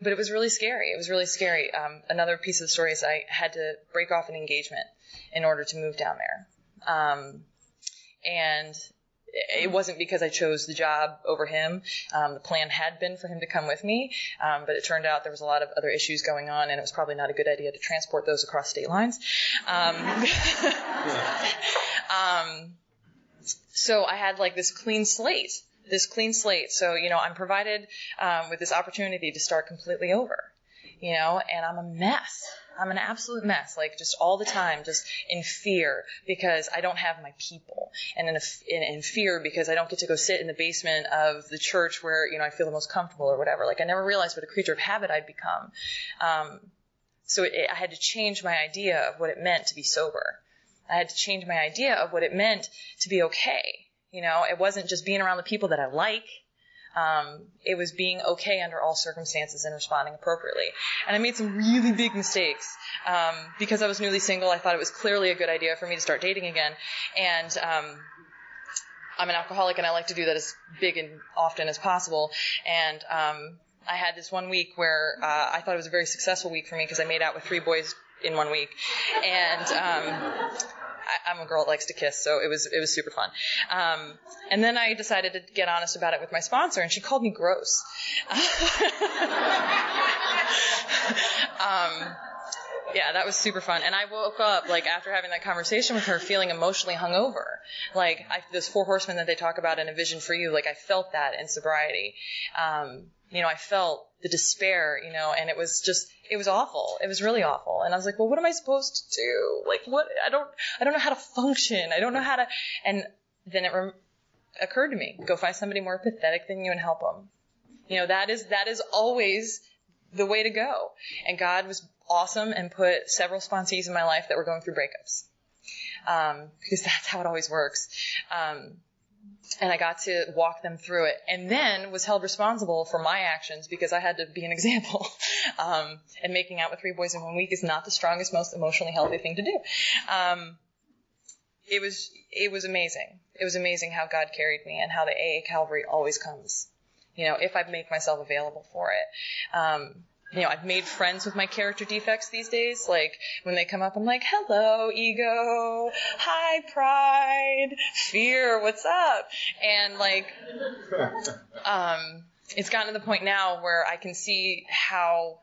but it was really scary. It was really scary. Um, another piece of the story is I had to break off an engagement in order to move down there. Um, and it wasn't because I chose the job over him. Um, the plan had been for him to come with me, um, but it turned out there was a lot of other issues going on, and it was probably not a good idea to transport those across state lines. Um, um so I had like this clean slate this clean slate. So, you know, I'm provided um, with this opportunity to start completely over, you know, and I'm a mess. I'm an absolute mess, like just all the time, just in fear because I don't have my people, and in, a, in, in, fear because I don't get to go sit in the basement of the church where you know I feel the most comfortable or whatever. Like I never realized what a creature of habit I'd become. Um, so it, I had to change my idea of what it meant to be sober. I had to change my idea of what it meant to be okay you know, it wasn't just being around the people that I like. Um, it was being okay under all circumstances and responding appropriately. And I made some really big mistakes um, because I was newly single. I thought it was clearly a good idea for me to start dating again, and um, I'm an alcoholic, and I like to do that as big and often as possible. And um, I had this one week where uh, I thought it was a very successful week for me because I made out with three boys in one week, and um, I, am a girl that likes to kiss, so it was it was super fun. Um, and then I decided to get honest about it with my sponsor, and she called me gross. um, yeah, that was super fun. And I woke up like after having that conversation with her, feeling emotionally hungover. Like I, those four horsemen that they talk about in A Vision for You, like I felt that in sobriety. Um, you know, I felt the despair, you know, and it was just, it was awful. It was really awful. And I was like, well, what am I supposed to do? Like, what? I don't, I don't know how to function. I don't know how to, and then it rem- occurred to me, go find somebody more pathetic than you and help them. You know, that is, that is always the way to go. And God was awesome and put several sponsees in my life that were going through breakups. Um, because that's how it always works. Um, and I got to walk them through it, and then was held responsible for my actions because I had to be an example. Um, and making out with three boys in one week is not the strongest, most emotionally healthy thing to do. Um, it was it was amazing. It was amazing how God carried me and how the AA Calvary always comes. You know, if I make myself available for it. Um, you know, I've made friends with my character defects these days. Like when they come up, I'm like, "Hello, ego. Hi, pride. Fear. What's up?" And like, um, it's gotten to the point now where I can see how,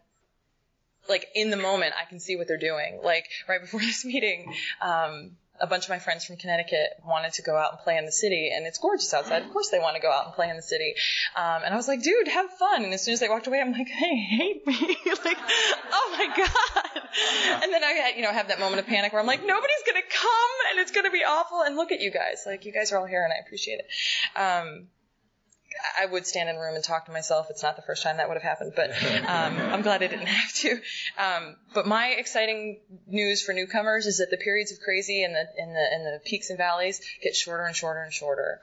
like, in the moment, I can see what they're doing. Like right before this meeting, um, a bunch of my friends from Connecticut wanted to go out and play in the city, and it's gorgeous outside. Of course, they want to go out and play in the city. Um, and I was like, dude, have fun. And as soon as they walked away, I'm like, hey, hate me. like, oh my god. And then I had, you know, have that moment of panic where I'm like, nobody's gonna come, and it's gonna be awful. And look at you guys, like, you guys are all here, and I appreciate it. Um, I would stand in a room and talk to myself. It's not the first time that would have happened, but um, I'm glad I didn't have to. Um, but my exciting news for newcomers is that the periods of crazy and the and the and the peaks and valleys get shorter and shorter and shorter.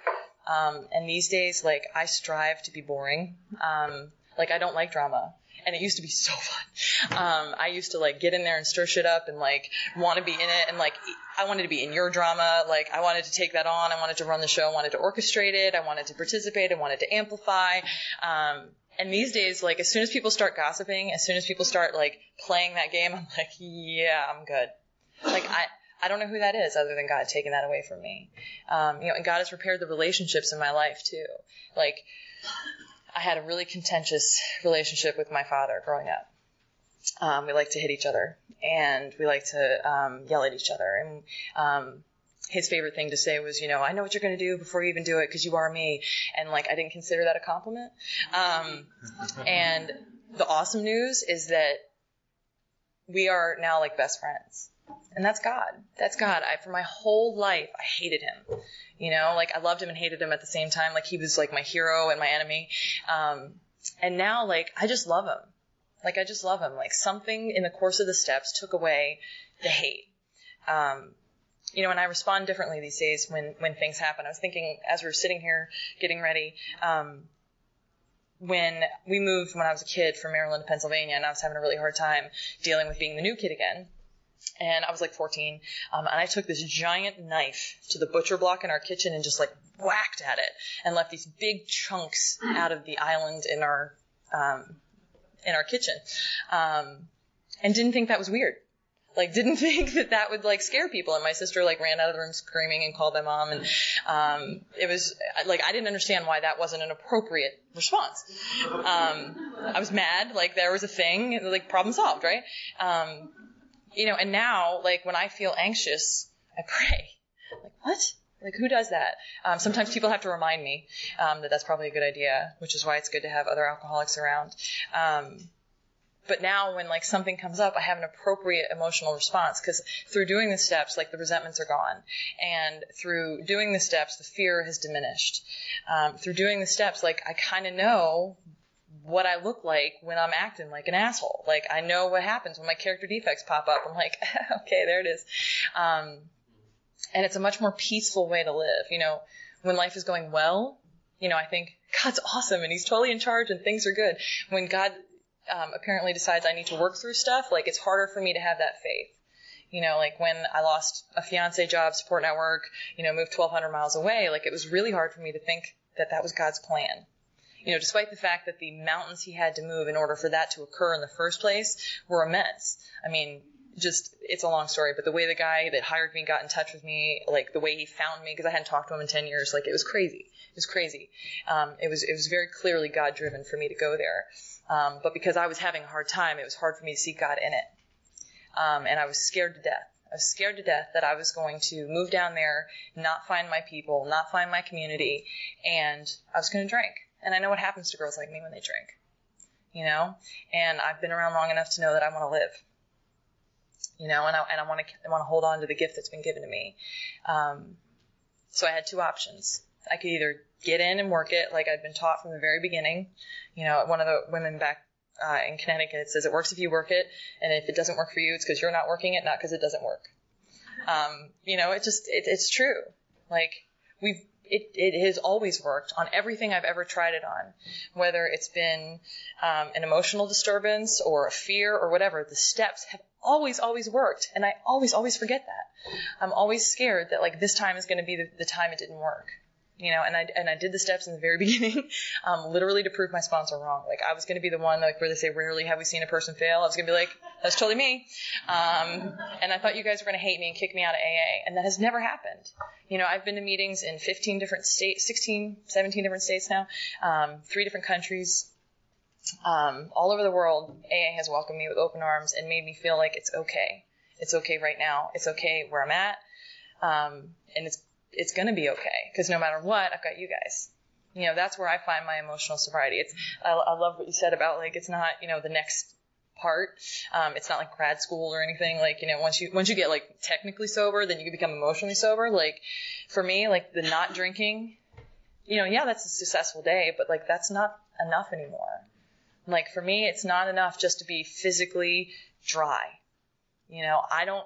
Um, and these days, like I strive to be boring. Um, like I don't like drama and it used to be so fun. Um, I used to like get in there and stir shit up and like want to be in it and like I wanted to be in your drama. Like I wanted to take that on. I wanted to run the show. I wanted to orchestrate it. I wanted to participate. I wanted to amplify. Um, and these days, like as soon as people start gossiping, as soon as people start like playing that game, I'm like, yeah, I'm good. Like I. I don't know who that is other than God taking that away from me. Um, you know, and God has repaired the relationships in my life too. Like, I had a really contentious relationship with my father growing up. Um, we like to hit each other and we like to um, yell at each other. And um, his favorite thing to say was, you know, I know what you're going to do before you even do it because you are me. And like, I didn't consider that a compliment. Um, and the awesome news is that we are now like best friends. And that's God. That's God. I, for my whole life, I hated him. You know, like I loved him and hated him at the same time. Like he was like my hero and my enemy. Um, and now like I just love him. Like I just love him. Like something in the course of the steps took away the hate. Um, you know, and I respond differently these days when, when things happen. I was thinking as we were sitting here getting ready, um, when we moved when I was a kid from Maryland to Pennsylvania and I was having a really hard time dealing with being the new kid again and I was like 14, um, and I took this giant knife to the butcher block in our kitchen and just like whacked at it and left these big chunks out of the island in our um, in our kitchen, um, and didn't think that was weird. Like didn't think that that would like scare people. And my sister like ran out of the room screaming and called my mom, and um, it was like I didn't understand why that wasn't an appropriate response. Um, I was mad, like there was a thing, like problem solved, right? Um, you know, and now, like, when I feel anxious, I pray. Like, what? Like, who does that? Um, sometimes people have to remind me um, that that's probably a good idea, which is why it's good to have other alcoholics around. Um, but now, when like something comes up, I have an appropriate emotional response because through doing the steps, like the resentments are gone, and through doing the steps, the fear has diminished. Um, through doing the steps, like I kind of know what I look like when I'm acting like an asshole. Like I know what happens when my character defects pop up. I'm like, okay, there it is. Um, and it's a much more peaceful way to live. You know, when life is going well, you know, I think God's awesome and He's totally in charge and things are good. When God um, apparently decides I need to work through stuff, like it's harder for me to have that faith. You know, like when I lost a fiance job, support network, you know, moved 1,200 miles away, like it was really hard for me to think that that was God's plan you know, despite the fact that the mountains he had to move in order for that to occur in the first place were immense. I mean, just it's a long story, but the way the guy that hired me got in touch with me, like the way he found me, because I hadn't talked to him in ten years, like it was crazy. It was crazy. Um, it was it was very clearly God driven for me to go there. Um, but because I was having a hard time, it was hard for me to see God in it. Um, and I was scared to death. I was scared to death that I was going to move down there, not find my people, not find my community, and I was going to drink. And I know what happens to girls like me when they drink, you know. And I've been around long enough to know that I want to live, you know, and I and I want to I want to hold on to the gift that's been given to me. Um, so I had two options. I could either get in and work it like I'd been taught from the very beginning. You know, one of the women back uh, in Connecticut says it works if you work it, and if it doesn't work for you, it's because you're not working it, not because it doesn't work. Um, you know, it just it, it's true. Like we've it, it has always worked on everything I've ever tried it on, whether it's been um, an emotional disturbance or a fear or whatever. The steps have always, always worked, and I always, always forget that. I'm always scared that like this time is going to be the, the time it didn't work you know, and I and I did the steps in the very beginning, um, literally to prove my sponsor wrong. Like I was going to be the one like where they say rarely have we seen a person fail. I was going to be like, that's totally me. Um, and I thought you guys were going to hate me and kick me out of AA, and that has never happened. You know, I've been to meetings in 15 different states, 16, 17 different states now, um, three different countries. Um, all over the world, AA has welcomed me with open arms and made me feel like it's okay. It's okay right now. It's okay where I'm at. Um, and it's it's going to be okay because no matter what, I've got you guys. You know, that's where I find my emotional sobriety. It's, I, I love what you said about like, it's not, you know, the next part. Um, it's not like grad school or anything. Like, you know, once you, once you get like technically sober, then you can become emotionally sober. Like, for me, like the not drinking, you know, yeah, that's a successful day, but like that's not enough anymore. Like for me, it's not enough just to be physically dry. You know, I don't,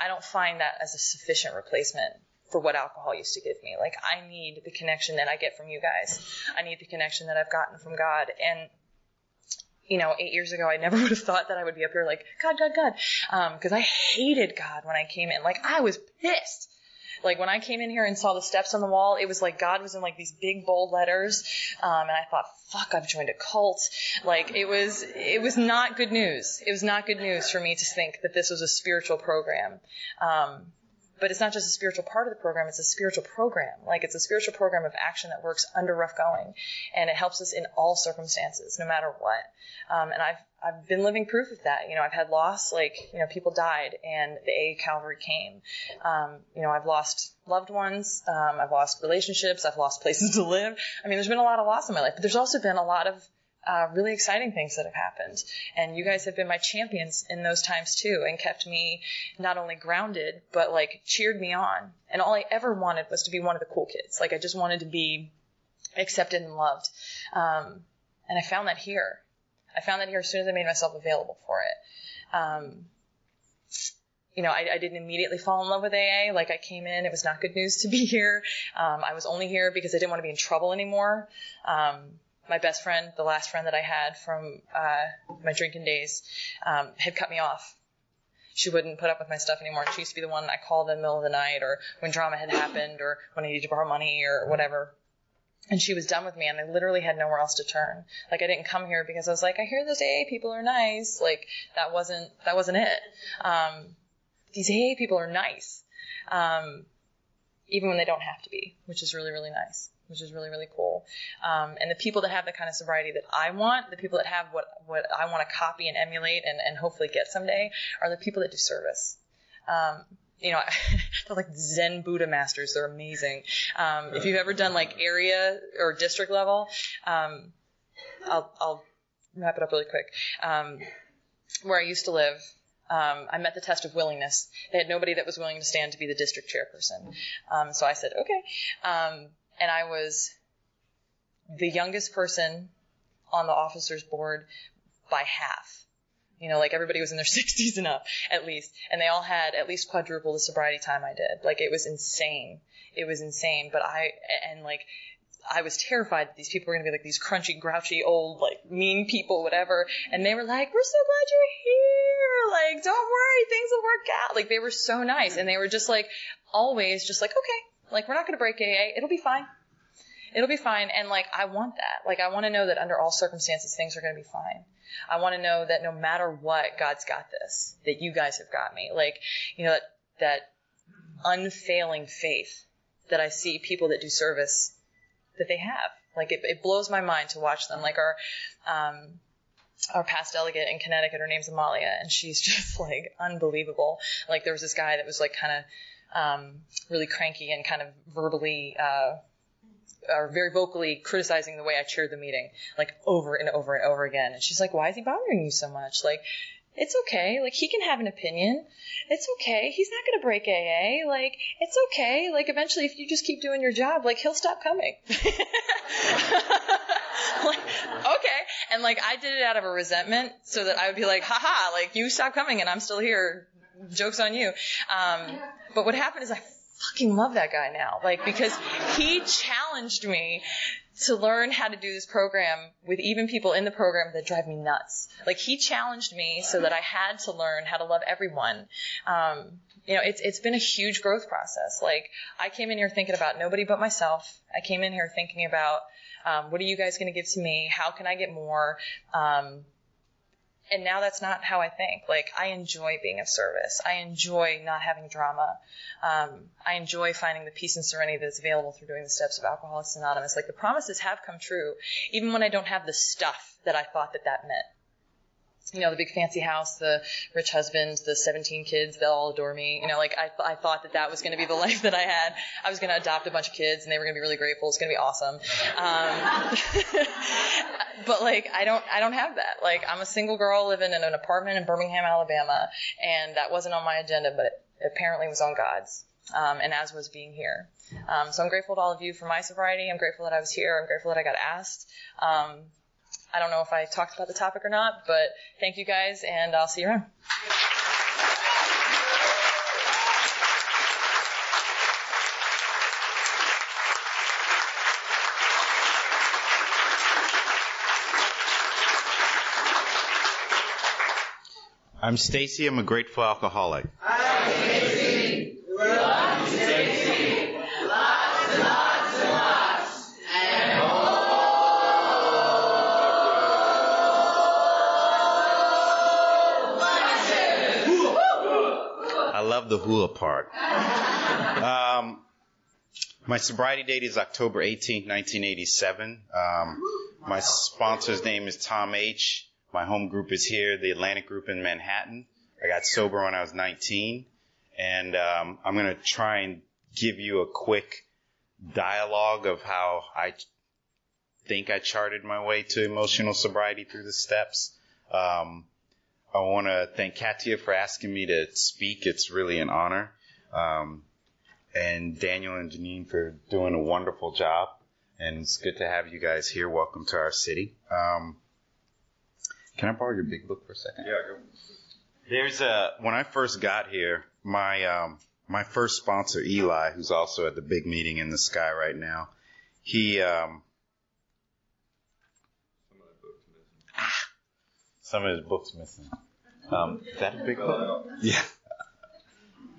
I don't find that as a sufficient replacement for what alcohol used to give me. Like I need the connection that I get from you guys. I need the connection that I've gotten from God. And you know, eight years ago, I never would have thought that I would be up here like God, God, God, because um, I hated God when I came in. Like I was pissed. Like when I came in here and saw the steps on the wall, it was like God was in like these big bold letters, um, and I thought, "Fuck, I've joined a cult." Like it was, it was not good news. It was not good news for me to think that this was a spiritual program. Um, but it's not just a spiritual part of the program, it's a spiritual program. Like it's a spiritual program of action that works under rough going. And it helps us in all circumstances, no matter what. Um, and I've, I've been living proof of that. You know, I've had loss, like, you know, people died and the A Calvary came. Um, you know, I've lost loved ones. Um, I've lost relationships. I've lost places to live. I mean, there's been a lot of loss in my life, but there's also been a lot of uh, really exciting things that have happened. And you guys have been my champions in those times too and kept me not only grounded, but like cheered me on. And all I ever wanted was to be one of the cool kids. Like I just wanted to be accepted and loved. Um, and I found that here. I found that here as soon as I made myself available for it. Um, you know, I, I, didn't immediately fall in love with AA. Like I came in, it was not good news to be here. Um, I was only here because I didn't want to be in trouble anymore. Um, my best friend, the last friend that I had from uh, my drinking days, um, had cut me off. She wouldn't put up with my stuff anymore. She used to be the one I called in the middle of the night or when drama had happened or when I needed to borrow money or whatever. And she was done with me and I literally had nowhere else to turn. Like I didn't come here because I was like, I hear those AA people are nice. Like that wasn't, that wasn't it. Um, these AA people are nice. Um, even when they don't have to be, which is really, really nice which is really really cool. Um, and the people that have the kind of sobriety that I want, the people that have what what I want to copy and emulate and, and hopefully get someday, are the people that do service. Um, you know, they're like Zen Buddha masters. They're amazing. Um, if you've ever done like area or district level, um, I'll, I'll wrap it up really quick. Um, where I used to live, um, I met the test of willingness. They had nobody that was willing to stand to be the district chairperson. Um, so I said, okay. Um, and I was the youngest person on the officers board by half. You know, like everybody was in their 60s and up, at least. And they all had at least quadruple the sobriety time I did. Like, it was insane. It was insane. But I, and like, I was terrified that these people were going to be like these crunchy, grouchy, old, like, mean people, whatever. And they were like, we're so glad you're here. Like, don't worry, things will work out. Like, they were so nice. And they were just like, always just like, okay, like, we're not going to break AA. It'll be fine. It'll be fine. And like, I want that. Like, I want to know that under all circumstances, things are going to be fine. I want to know that no matter what, God's got this, that you guys have got me. Like, you know, that, that unfailing faith that I see people that do service that they have. Like, it, it blows my mind to watch them. Like, our, um, our past delegate in Connecticut, her name's Amalia, and she's just like unbelievable. Like, there was this guy that was like kind of, um, really cranky and kind of verbally, uh, or very vocally criticizing the way I chaired the meeting, like over and over and over again. And she's like, why is he bothering you so much? Like, it's okay. Like, he can have an opinion. It's okay. He's not going to break AA. Like, it's okay. Like, eventually, if you just keep doing your job, like, he'll stop coming. like, okay. And, like, I did it out of a resentment so that I would be like, haha, like, you stop coming and I'm still here. Joke's on you. Um, but what happened is I fucking love that guy now. Like, because he challenged me to learn how to do this program with even people in the program that drive me nuts. Like, he challenged me so that I had to learn how to love everyone. Um, you know, it's, it's been a huge growth process. Like, I came in here thinking about nobody but myself. I came in here thinking about, um, what are you guys going to give to me? How can I get more? Um, and now that's not how I think. Like I enjoy being of service. I enjoy not having drama. Um, I enjoy finding the peace and serenity that's available through doing the steps of Alcoholics Anonymous. Like the promises have come true, even when I don't have the stuff that I thought that that meant you know, the big fancy house, the rich husband, the 17 kids, they'll all adore me. You know, like I, I thought that that was going to be the life that I had. I was going to adopt a bunch of kids and they were going to be really grateful. It's going to be awesome. Um, but like, I don't, I don't have that. Like, I'm a single girl living in an apartment in Birmingham, Alabama, and that wasn't on my agenda, but it apparently was on God's. Um, and as was being here. Um, so I'm grateful to all of you for my sobriety. I'm grateful that I was here. I'm grateful that I got asked. Um, I don't know if I talked about the topic or not, but thank you guys, and I'll see you around. I'm Stacy. I'm a grateful alcoholic. The hula part. Um, my sobriety date is October 18, 1987. Um, my sponsor's name is Tom H. My home group is here, the Atlantic Group in Manhattan. I got sober when I was 19, and um, I'm going to try and give you a quick dialogue of how I think I charted my way to emotional sobriety through the steps. Um, I want to thank Katia for asking me to speak. It's really an honor. Um, and Daniel and Janine for doing a wonderful job. And it's good to have you guys here. Welcome to our city. Um, can I borrow your big book for a second? Yeah, go. There's a when I first got here, my um, my first sponsor Eli, who's also at the big meeting in the sky right now, he um, some of his books missing. Um, is that a big book? Yeah.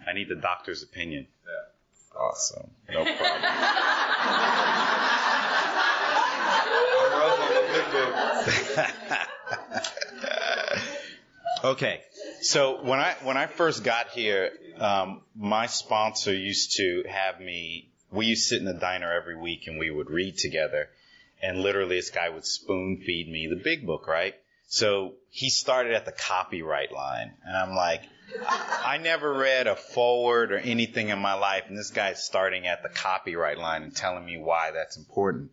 I need the doctor's opinion. Yeah. Awesome. No problem. okay. So when I when I first got here, um, my sponsor used to have me. We used to sit in the diner every week and we would read together. And literally, this guy would spoon feed me the big book, right? So he started at the copyright line. And I'm like, I never read a forward or anything in my life. And this guy's starting at the copyright line and telling me why that's important.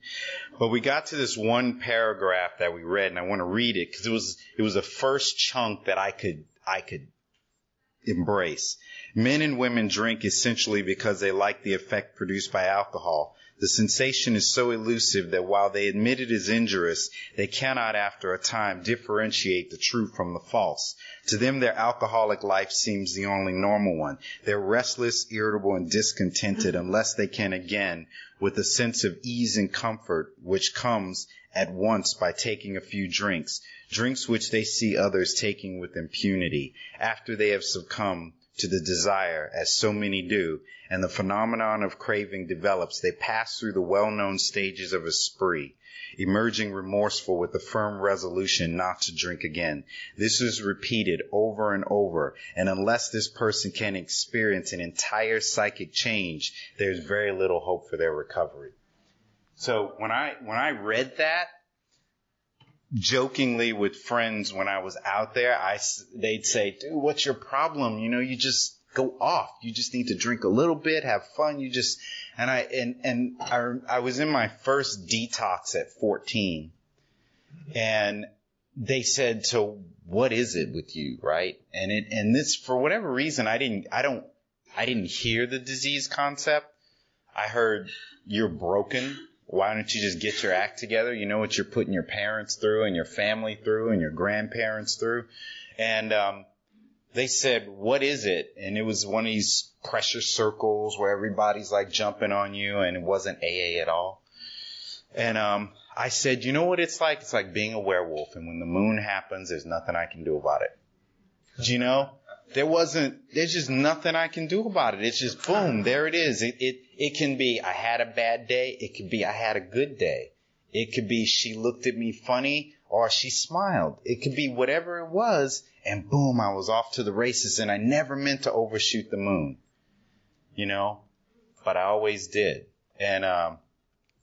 But we got to this one paragraph that we read and I want to read it because it was, it was the first chunk that I could, I could embrace. Men and women drink essentially because they like the effect produced by alcohol. The sensation is so elusive that while they admit it is injurious, they cannot after a time differentiate the true from the false. To them, their alcoholic life seems the only normal one. They're restless, irritable, and discontented unless they can again, with a sense of ease and comfort which comes at once by taking a few drinks, drinks which they see others taking with impunity, after they have succumbed to the desire, as so many do, and the phenomenon of craving develops, they pass through the well-known stages of a spree, emerging remorseful with a firm resolution not to drink again. This is repeated over and over, and unless this person can experience an entire psychic change, there's very little hope for their recovery. So when I, when I read that, jokingly with friends when I was out there, I, they'd say, dude, what's your problem? You know, you just go off. You just need to drink a little bit, have fun. You just, and I, and, and I, I was in my first detox at 14 and they said, so what is it with you? Right. And it, and this, for whatever reason, I didn't, I don't, I didn't hear the disease concept. I heard you're broken why don't you just get your act together? You know what you're putting your parents through and your family through and your grandparents through. And um, they said, what is it? And it was one of these pressure circles where everybody's like jumping on you and it wasn't AA at all. And, um, I said, you know what it's like? It's like being a werewolf. And when the moon happens, there's nothing I can do about it. Do you know? There wasn't, there's just nothing I can do about it. It's just boom, there it is. It, it, it can be, I had a bad day. It could be, I had a good day. It could be, she looked at me funny or she smiled. It could be whatever it was. And boom, I was off to the races and I never meant to overshoot the moon. You know, but I always did. And, um,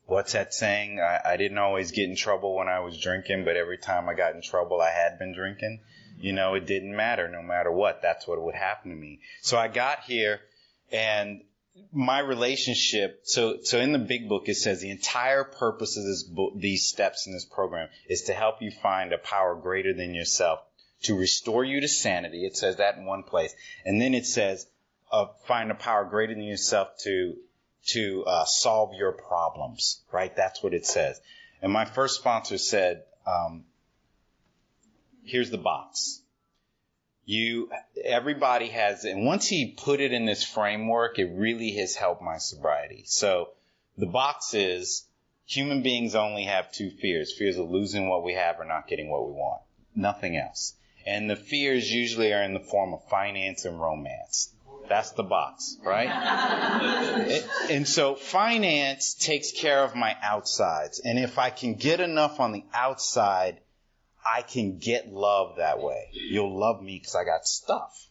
what's that saying? I, I didn't always get in trouble when I was drinking, but every time I got in trouble, I had been drinking. You know, it didn't matter no matter what. That's what would happen to me. So I got here and my relationship, so, so in the big book, it says the entire purpose of this book, these steps in this program is to help you find a power greater than yourself to restore you to sanity. It says that in one place. And then it says, uh, find a power greater than yourself to, to, uh, solve your problems, right? That's what it says. And my first sponsor said, um, here's the box. You, everybody has, and once he put it in this framework, it really has helped my sobriety. So the box is human beings only have two fears. Fears of losing what we have or not getting what we want. Nothing else. And the fears usually are in the form of finance and romance. That's the box, right? and so finance takes care of my outsides. And if I can get enough on the outside, I can get love that way. You'll love me because I got stuff.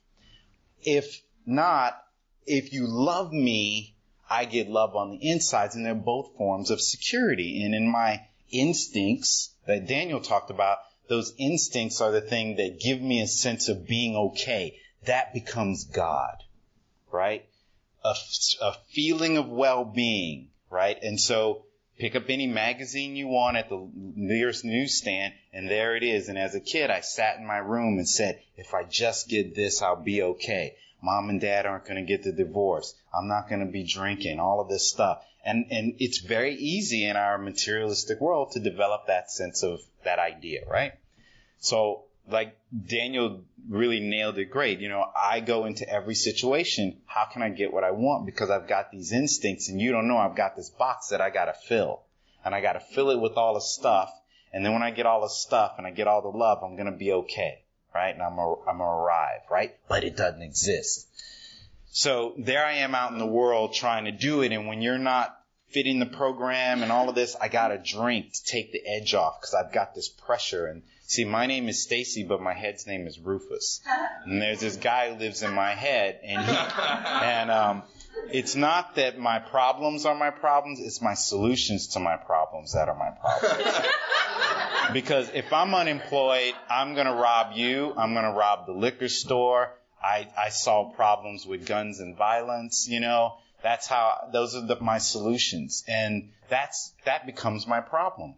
If not, if you love me, I get love on the insides and they're both forms of security. And in my instincts that Daniel talked about, those instincts are the thing that give me a sense of being okay. That becomes God, right? A, a feeling of well-being, right? And so pick up any magazine you want at the nearest newsstand, and there it is. And as a kid, I sat in my room and said, if I just get this, I'll be okay. Mom and dad aren't going to get the divorce. I'm not going to be drinking, all of this stuff. And, and it's very easy in our materialistic world to develop that sense of that idea, right? So, like Daniel really nailed it great. You know, I go into every situation. How can I get what I want? Because I've got these instincts and you don't know I've got this box that I got to fill and I got to fill it with all the stuff. And then when I get all the stuff and I get all the love, I'm going to be okay. Right. And I'm, going to arrive. Right. But it doesn't exist. So there I am out in the world trying to do it. And when you're not fitting the program and all of this, I got a drink to take the edge off because I've got this pressure. And see, my name is Stacy, but my head's name is Rufus. And there's this guy who lives in my head, and he, and um, it's not that my problems are my problems; it's my solutions to my problems that are my problems. because if I'm unemployed, I'm going to rob you. I'm going to rob the liquor store. I, I solve problems with guns and violence, you know. That's how, those are the, my solutions. And that's, that becomes my problem.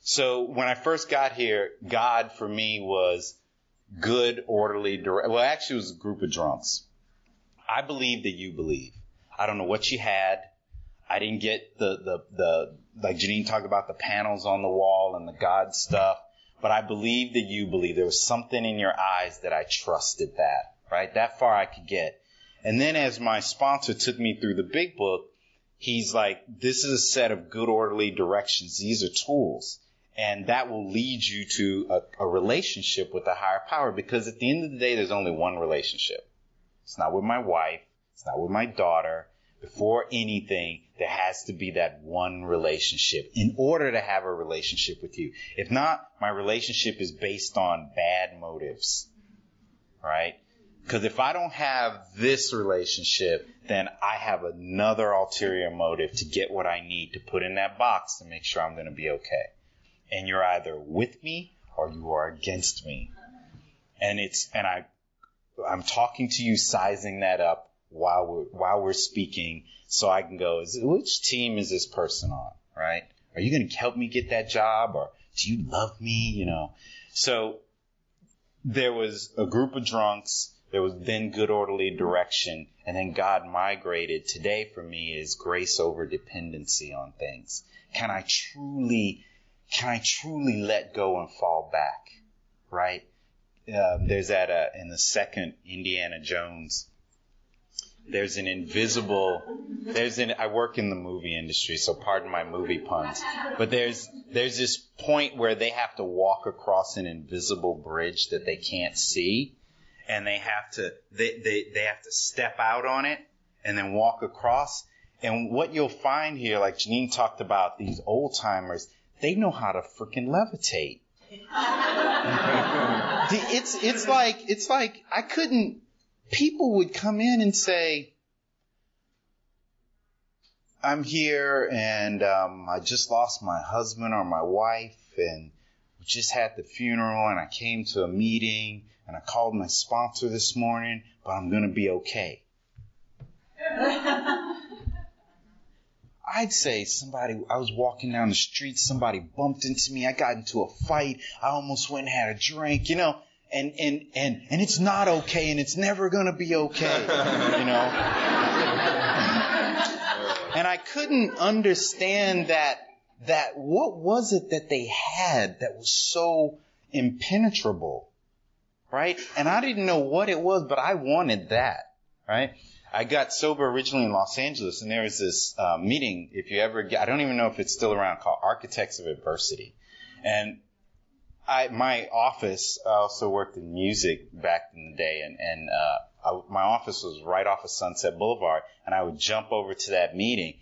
So when I first got here, God for me was good, orderly, direct. Well, actually, it was a group of drunks. I believe that you believe. I don't know what you had. I didn't get the, the, the, like Janine talked about the panels on the wall and the God stuff, but I believe that you believe. There was something in your eyes that I trusted that, right? That far I could get. And then as my sponsor took me through the big book, he's like, this is a set of good orderly directions. These are tools. And that will lead you to a, a relationship with a higher power because at the end of the day, there's only one relationship. It's not with my wife. It's not with my daughter. Before anything, there has to be that one relationship in order to have a relationship with you. If not, my relationship is based on bad motives, right? Because if I don't have this relationship, then I have another ulterior motive to get what I need to put in that box to make sure I'm going to be okay. And you're either with me or you are against me. And it's, and I, I'm talking to you, sizing that up while we're, while we're speaking so I can go, is, which team is this person on? Right? Are you going to help me get that job or do you love me? You know, so there was a group of drunks there was then good orderly direction, and then God migrated. Today for me is grace over dependency on things. Can I truly, can I truly let go and fall back? Right? uh, there's that uh, in the second Indiana Jones. There's an invisible. There's an. I work in the movie industry, so pardon my movie puns. But there's there's this point where they have to walk across an invisible bridge that they can't see, and they have to they they, they have to step out on it and then walk across. And what you'll find here, like Janine talked about, these old timers, they know how to freaking levitate. it's it's like it's like I couldn't. People would come in and say, "I'm here and um, I just lost my husband or my wife, and we just had the funeral, and I came to a meeting, and I called my sponsor this morning, but I'm gonna be okay." I'd say somebody, I was walking down the street, somebody bumped into me, I got into a fight, I almost went and had a drink, you know, and, and, and, and it's not okay and it's never gonna be okay, you know. and I couldn't understand that, that what was it that they had that was so impenetrable, right? And I didn't know what it was, but I wanted that, right? I got sober originally in Los Angeles, and there was this uh, meeting. If you ever get, I don't even know if it's still around, called Architects of Adversity. And I, my office, I also worked in music back in the day, and and uh, I, my office was right off of Sunset Boulevard, and I would jump over to that meeting.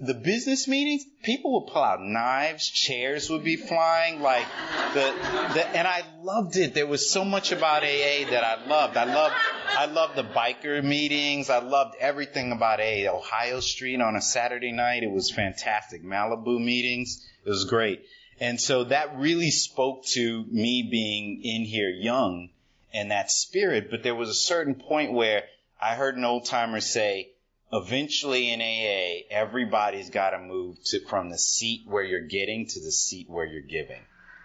The business meetings, people would pull out knives, chairs would be flying, like the, the and I loved it. There was so much about AA that I loved. I loved I loved the biker meetings. I loved everything about AA. Ohio Street on a Saturday night, it was fantastic. Malibu meetings, it was great. And so that really spoke to me being in here young and that spirit. But there was a certain point where I heard an old timer say, eventually in AA, everybody's got to move to from the seat where you're getting to the seat where you're giving.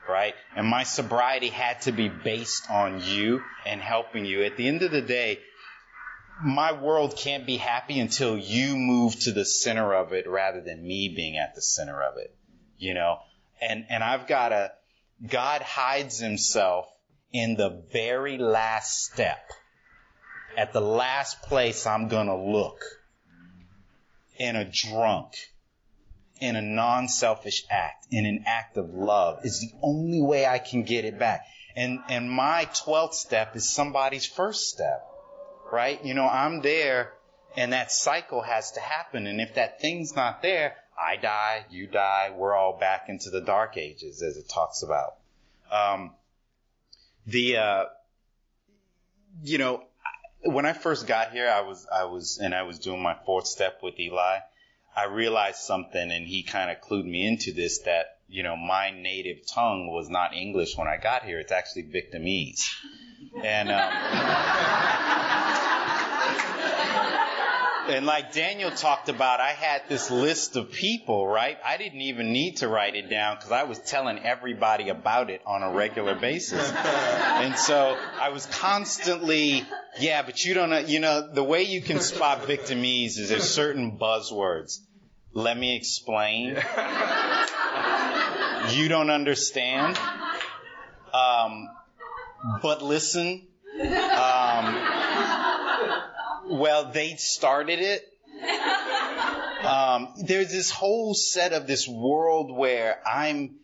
Right? And my sobriety had to be based on you and helping you. At the end of the day, my world can't be happy until you move to the center of it rather than me being at the center of it. You know? And, and I've got to, God hides himself in the very last step. At the last place I'm gonna look in a drunk, in a non-selfish act, in an act of love is the only way I can get it back. And, and my 12th step is somebody's first step, right? You know, I'm there and that cycle has to happen. And if that thing's not there, I die, you die, we're all back into the dark ages as it talks about. Um, the, uh, you know, when I first got here, I was, I was, and I was doing my fourth step with Eli. I realized something and he kind of clued me into this that, you know, my native tongue was not English when I got here. It's actually Victimese. And, um, and like Daniel talked about, I had this list of people, right? I didn't even need to write it down because I was telling everybody about it on a regular basis. and so I was constantly, yeah, but you don't know, you know, the way you can spot victimese is there's certain buzzwords. Let me explain. you don't understand. Um, but listen. Well, they started it. Um, there's this whole set of this world where I'm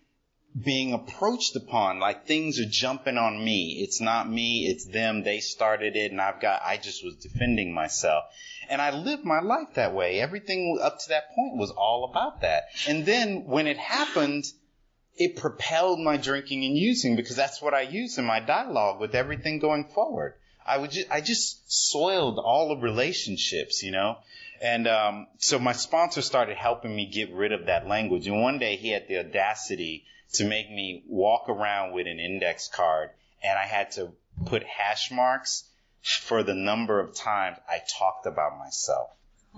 being approached upon, like things are jumping on me. It's not me, it's them. They started it, and I've got. I just was defending myself, and I lived my life that way. Everything up to that point was all about that. And then when it happened, it propelled my drinking and using because that's what I use in my dialogue with everything going forward. I would just, I just soiled all the relationships, you know? And, um, so my sponsor started helping me get rid of that language. And one day he had the audacity to make me walk around with an index card and I had to put hash marks for the number of times I talked about myself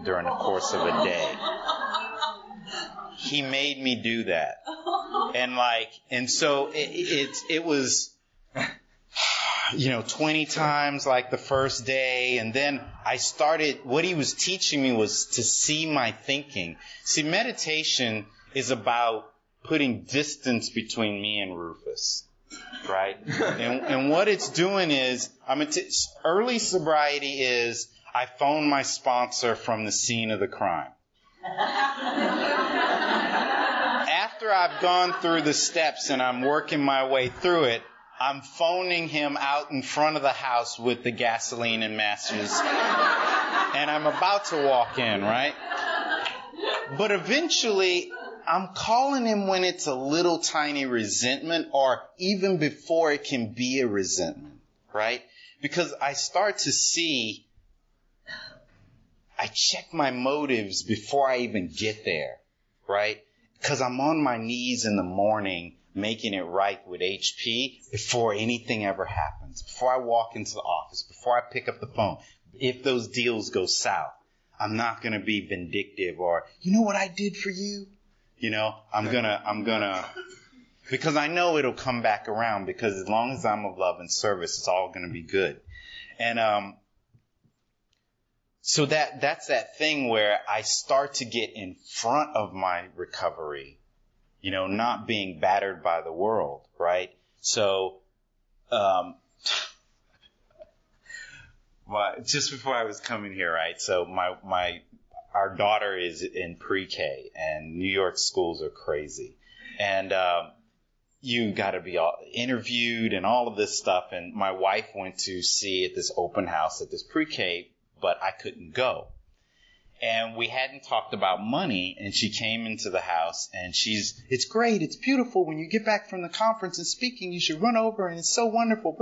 during the course of a day. He made me do that. And like, and so it, it, it was, you know, 20 times like the first day. And then I started, what he was teaching me was to see my thinking. See, meditation is about putting distance between me and Rufus. right? and, and what it's doing is, I mean, t- early sobriety is I phone my sponsor from the scene of the crime. After I've gone through the steps and I'm working my way through it, I'm phoning him out in front of the house with the gasoline and matches. and I'm about to walk in, right? But eventually, I'm calling him when it's a little tiny resentment or even before it can be a resentment, right? Because I start to see, I check my motives before I even get there, right? Because I'm on my knees in the morning making it right with HP before anything ever happens, before I walk into the office, before I pick up the phone. If those deals go south, I'm not going to be vindictive or, you know what I did for you? You know, I'm gonna, I'm gonna, because I know it'll come back around because as long as I'm of love and service, it's all gonna be good. And, um, so that, that's that thing where I start to get in front of my recovery, you know, not being battered by the world, right? So, um, well, just before I was coming here, right? So my, my our daughter is in pre-K, and New York schools are crazy, and um, you got to be all, interviewed and all of this stuff. And my wife went to see at this open house at this pre-K, but I couldn't go. And we hadn't talked about money, and she came into the house, and she's, it's great, it's beautiful. When you get back from the conference and speaking, you should run over, and it's so wonderful.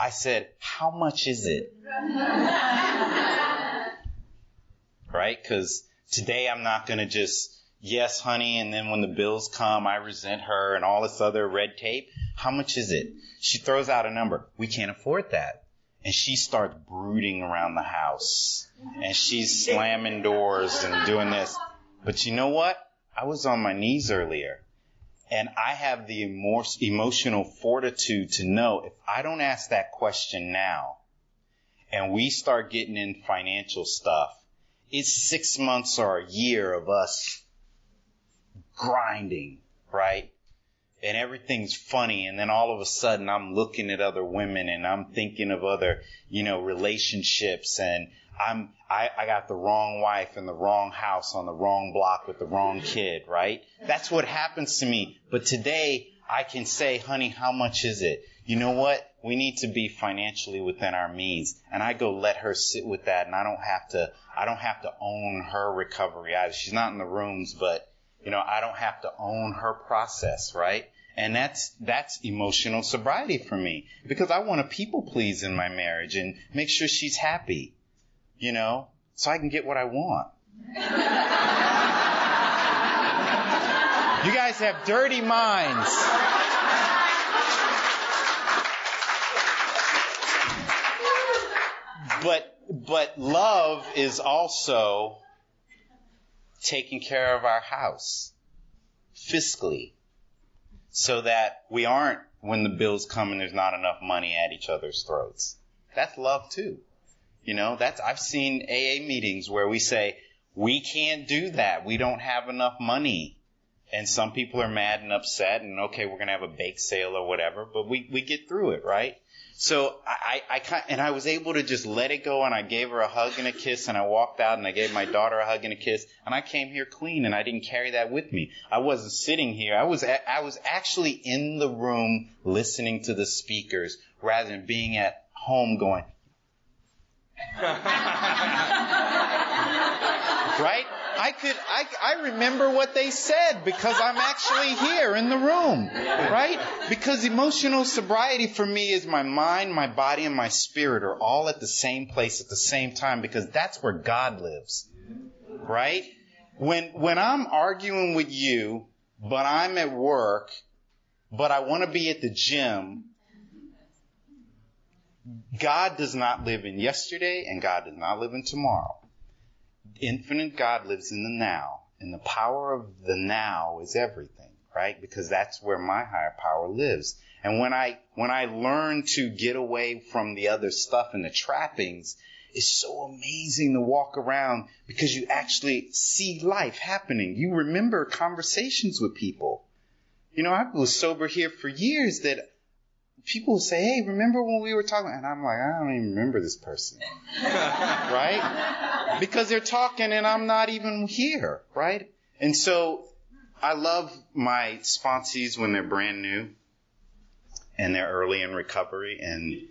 I said, how much is it? right? Because today I'm not going to just, yes, honey, and then when the bills come, I resent her and all this other red tape. How much is it? She throws out a number. We can't afford that. And she starts brooding around the house. And she's slamming doors and doing this. But you know what? I was on my knees earlier. And I have the emo- emotional fortitude to know if I don't ask that question now, and we start getting in financial stuff, it's six months or a year of us grinding, right? And everything's funny. And then all of a sudden I'm looking at other women and I'm thinking of other, you know, relationships and I'm, I, I got the wrong wife in the wrong house on the wrong block with the wrong kid, right? That's what happens to me. But today I can say, honey, how much is it? You know what? We need to be financially within our means. And I go let her sit with that and I don't have to, I don't have to own her recovery either. She's not in the rooms, but you know, I don't have to own her process, right? And that's, that's emotional sobriety for me because I want to people please in my marriage and make sure she's happy, you know, so I can get what I want. you guys have dirty minds. But, but love is also taking care of our house fiscally so that we aren't, when the bills come and there's not enough money at each other's throats. That's love too. You know, that's, I've seen AA meetings where we say, we can't do that. We don't have enough money. And some people are mad and upset and okay, we're going to have a bake sale or whatever, but we, we get through it, right? So I, I, I and I was able to just let it go and I gave her a hug and a kiss and I walked out and I gave my daughter a hug and a kiss and I came here clean and I didn't carry that with me. I wasn't sitting here. I was, I was actually in the room listening to the speakers rather than being at home going? I could, I, I remember what they said because I'm actually here in the room, right? Because emotional sobriety for me is my mind, my body, and my spirit are all at the same place at the same time because that's where God lives, right? When, when I'm arguing with you, but I'm at work, but I want to be at the gym, God does not live in yesterday and God does not live in tomorrow infinite God lives in the now, and the power of the now is everything, right? Because that's where my higher power lives. And when I, when I learn to get away from the other stuff and the trappings, it's so amazing to walk around because you actually see life happening. You remember conversations with people. you know, I was sober here for years that people would say, Hey, remember when we were talking? And I'm like, I don't even remember this person. right? Because they're talking and I'm not even here, right? And so I love my sponsees when they're brand new and they're early in recovery and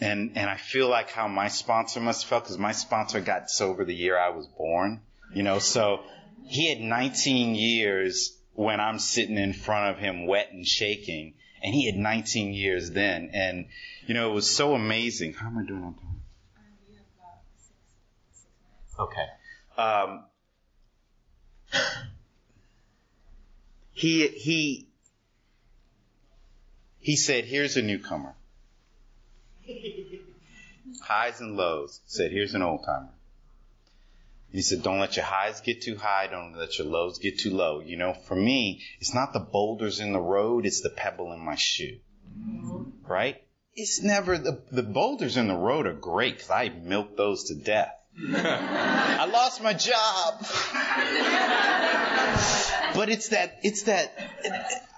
and and I feel like how my sponsor must have felt because my sponsor got sober the year I was born, you know. So he had 19 years when I'm sitting in front of him, wet and shaking, and he had 19 years then, and you know it was so amazing. How am I doing on time? Okay. Um, he he he said, "Here's a newcomer." highs and lows. Said, here's an old timer. He said, don't let your highs get too high. Don't let your lows get too low. You know, for me, it's not the boulders in the road. It's the pebble in my shoe. Right? It's never the, the boulders in the road are great because I milk those to death. I lost my job. but it's that, it's that,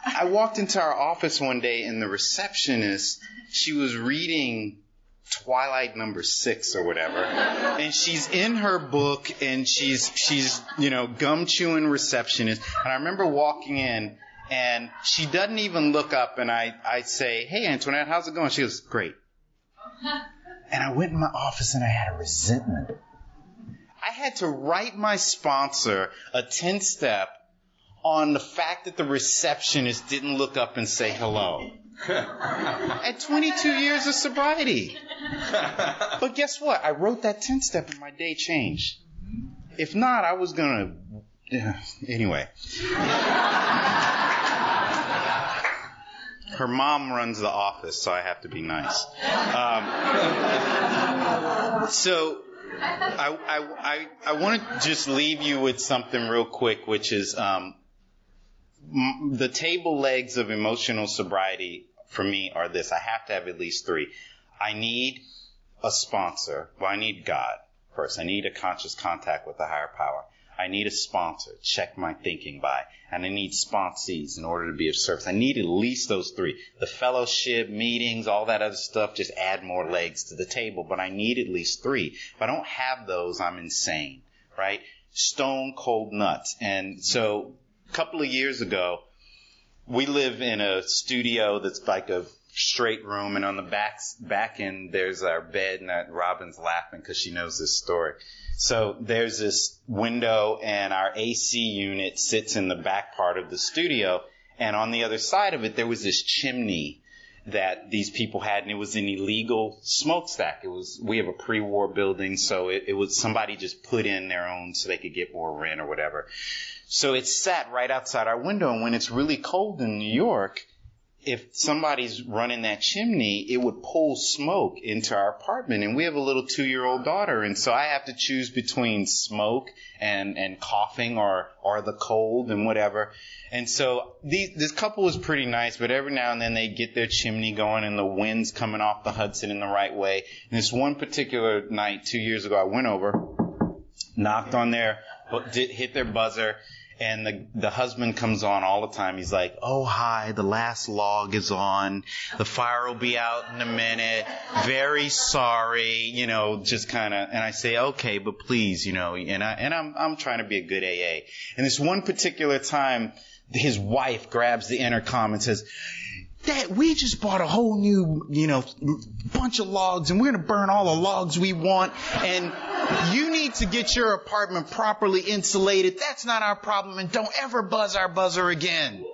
I walked into our office one day and the receptionist, she was reading Twilight number six or whatever. And she's in her book and she's, she's, you know, gum chewing receptionist. And I remember walking in and she doesn't even look up and I, I say, Hey Antoinette, how's it going? She goes, Great. And I went in my office and I had a resentment. I had to write my sponsor a 10 step on the fact that the receptionist didn't look up and say hello. At 22 years of sobriety. But guess what? I wrote that 10 step and my day changed. If not, I was gonna. Anyway. Her mom runs the office, so I have to be nice. Um, so I, I, I, I want to just leave you with something real quick, which is um, the table legs of emotional sobriety for me are this. I have to have at least three. I need a sponsor. Well, I need God first. I need a conscious contact with the higher power. I need a sponsor, check my thinking by, and I need sponsees in order to be of service. I need at least those three. The fellowship, meetings, all that other stuff, just add more legs to the table, but I need at least three. If I don't have those, I'm insane, right? Stone cold nuts. And so, a couple of years ago, we live in a studio that's like a straight room, and on the back back end there's our bed, and Robin's laughing because she knows this story. So there's this window, and our AC unit sits in the back part of the studio, and on the other side of it there was this chimney that these people had, and it was an illegal smokestack. It was we have a pre-war building, so it, it was somebody just put in their own so they could get more rent or whatever. So it sat right outside our window, and when it's really cold in New York, if somebody's running that chimney, it would pull smoke into our apartment. And we have a little two year old daughter. And so I have to choose between smoke and, and coughing or, or the cold and whatever. And so these, this couple was pretty nice, but every now and then they get their chimney going and the wind's coming off the Hudson in the right way. And this one particular night, two years ago, I went over, knocked on their, hit their buzzer, and the the husband comes on all the time. He's like, "Oh hi, the last log is on. The fire will be out in a minute. Very sorry, you know, just kind of." And I say, "Okay, but please, you know," and I and I'm I'm trying to be a good AA. And this one particular time, his wife grabs the intercom and says. Dad, we just bought a whole new, you know, bunch of logs and we're going to burn all the logs we want and you need to get your apartment properly insulated. That's not our problem and don't ever buzz our buzzer again.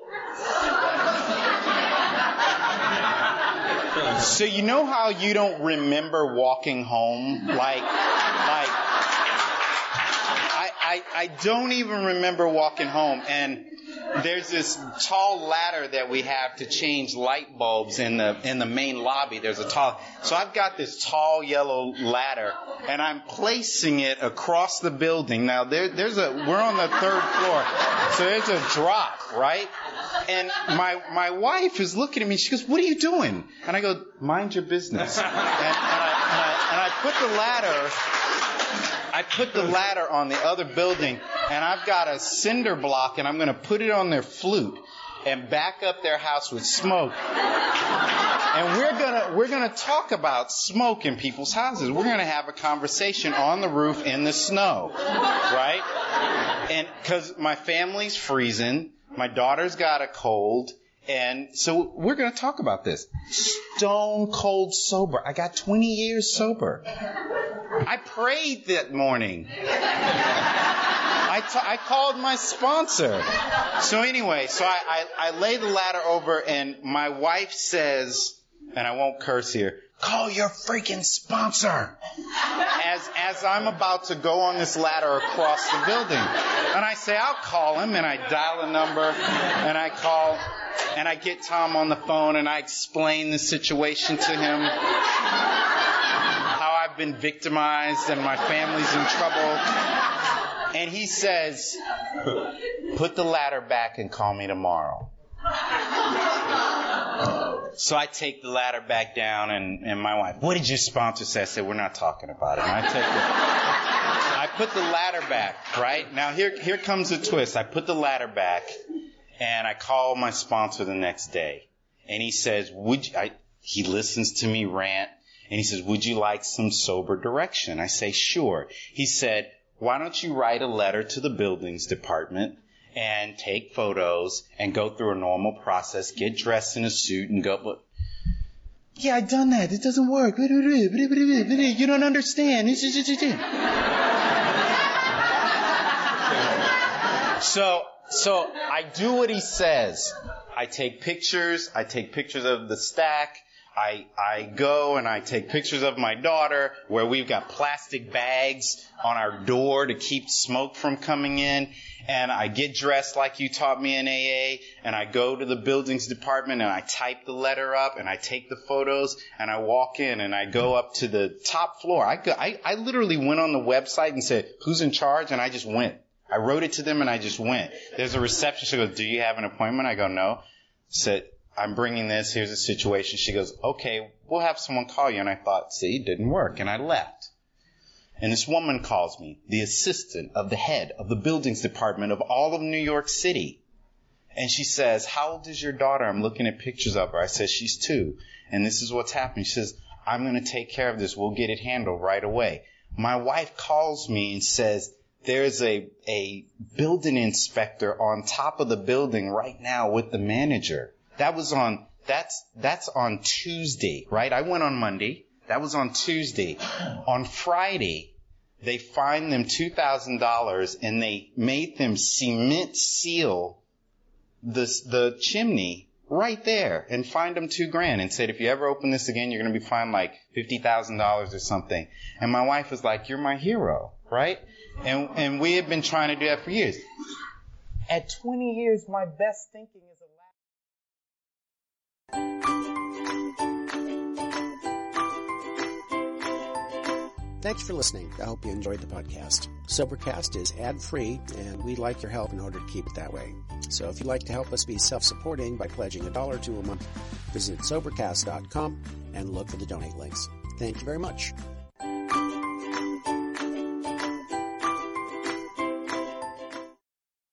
So you know how you don't remember walking home? Like, like, I, I, I don't even remember walking home and there's this tall ladder that we have to change light bulbs in the in the main lobby. There's a tall so I've got this tall yellow ladder and I'm placing it across the building. Now there there's a we're on the third floor. So there's a drop, right? And my my wife is looking at me, she goes, What are you doing? And I go, Mind your business. And, and, I, and, I, and I put the ladder I put the ladder on the other building and I've got a cinder block and I'm going to put it on their flute. and back up their house with smoke. And we're gonna, we're gonna talk about smoke in people's houses. We're gonna have a conversation on the roof in the snow. Right? And cause my family's freezing, my daughter's got a cold, and so we're gonna talk about this. Stone cold sober. I got 20 years sober. I prayed that morning. I, t- I called my sponsor. So anyway, so I, I, I lay the ladder over and my wife says, and I won't curse here, call your freaking sponsor. As, as I'm about to go on this ladder across the building. And I say, I'll call him and I dial a number and I call and I get Tom on the phone and I explain the situation to him. How I've been victimized and my family's in trouble. And he says, put the ladder back and call me tomorrow. So I take the ladder back down and, and my wife, what did your sponsor say? I said, we're not talking about it. And I take the, I put the ladder back, right? Now here, here comes the twist. I put the ladder back and I call my sponsor the next day and he says, would you, I, he listens to me rant and he says, would you like some sober direction? I say, sure. He said, why don't you write a letter to the buildings department and take photos and go through a normal process, get dressed in a suit and go, but yeah, I've done that. It doesn't work. You don't understand. So, so I do what he says. I take pictures. I take pictures of the stack. I, I go and I take pictures of my daughter where we've got plastic bags on our door to keep smoke from coming in. And I get dressed like you taught me in AA and I go to the buildings department and I type the letter up and I take the photos and I walk in and I go up to the top floor. I, go, I, I literally went on the website and said, who's in charge? And I just went. I wrote it to them and I just went. There's a reception. She goes, do you have an appointment? I go, no. Said, I'm bringing this. Here's the situation. She goes, okay, we'll have someone call you. And I thought, see, didn't work. And I left. And this woman calls me, the assistant of the head of the buildings department of all of New York City. And she says, how old is your daughter? I'm looking at pictures of her. I said, she's two. And this is what's happening. She says, I'm going to take care of this. We'll get it handled right away. My wife calls me and says, there's a, a building inspector on top of the building right now with the manager. That was on, that's, that's on Tuesday, right? I went on Monday. That was on Tuesday. On Friday, they fined them $2,000 and they made them cement seal the, the chimney right there and fined them two grand and said, if you ever open this again, you're going to be fined like $50,000 or something. And my wife was like, you're my hero, right? And, and we have been trying to do that for years. At 20 years, my best thinking is a la Thanks for listening. I hope you enjoyed the podcast. Sobercast is ad free, and we'd like your help in order to keep it that way. So if you'd like to help us be self supporting by pledging a dollar to a month, visit Sobercast.com and look for the donate links. Thank you very much.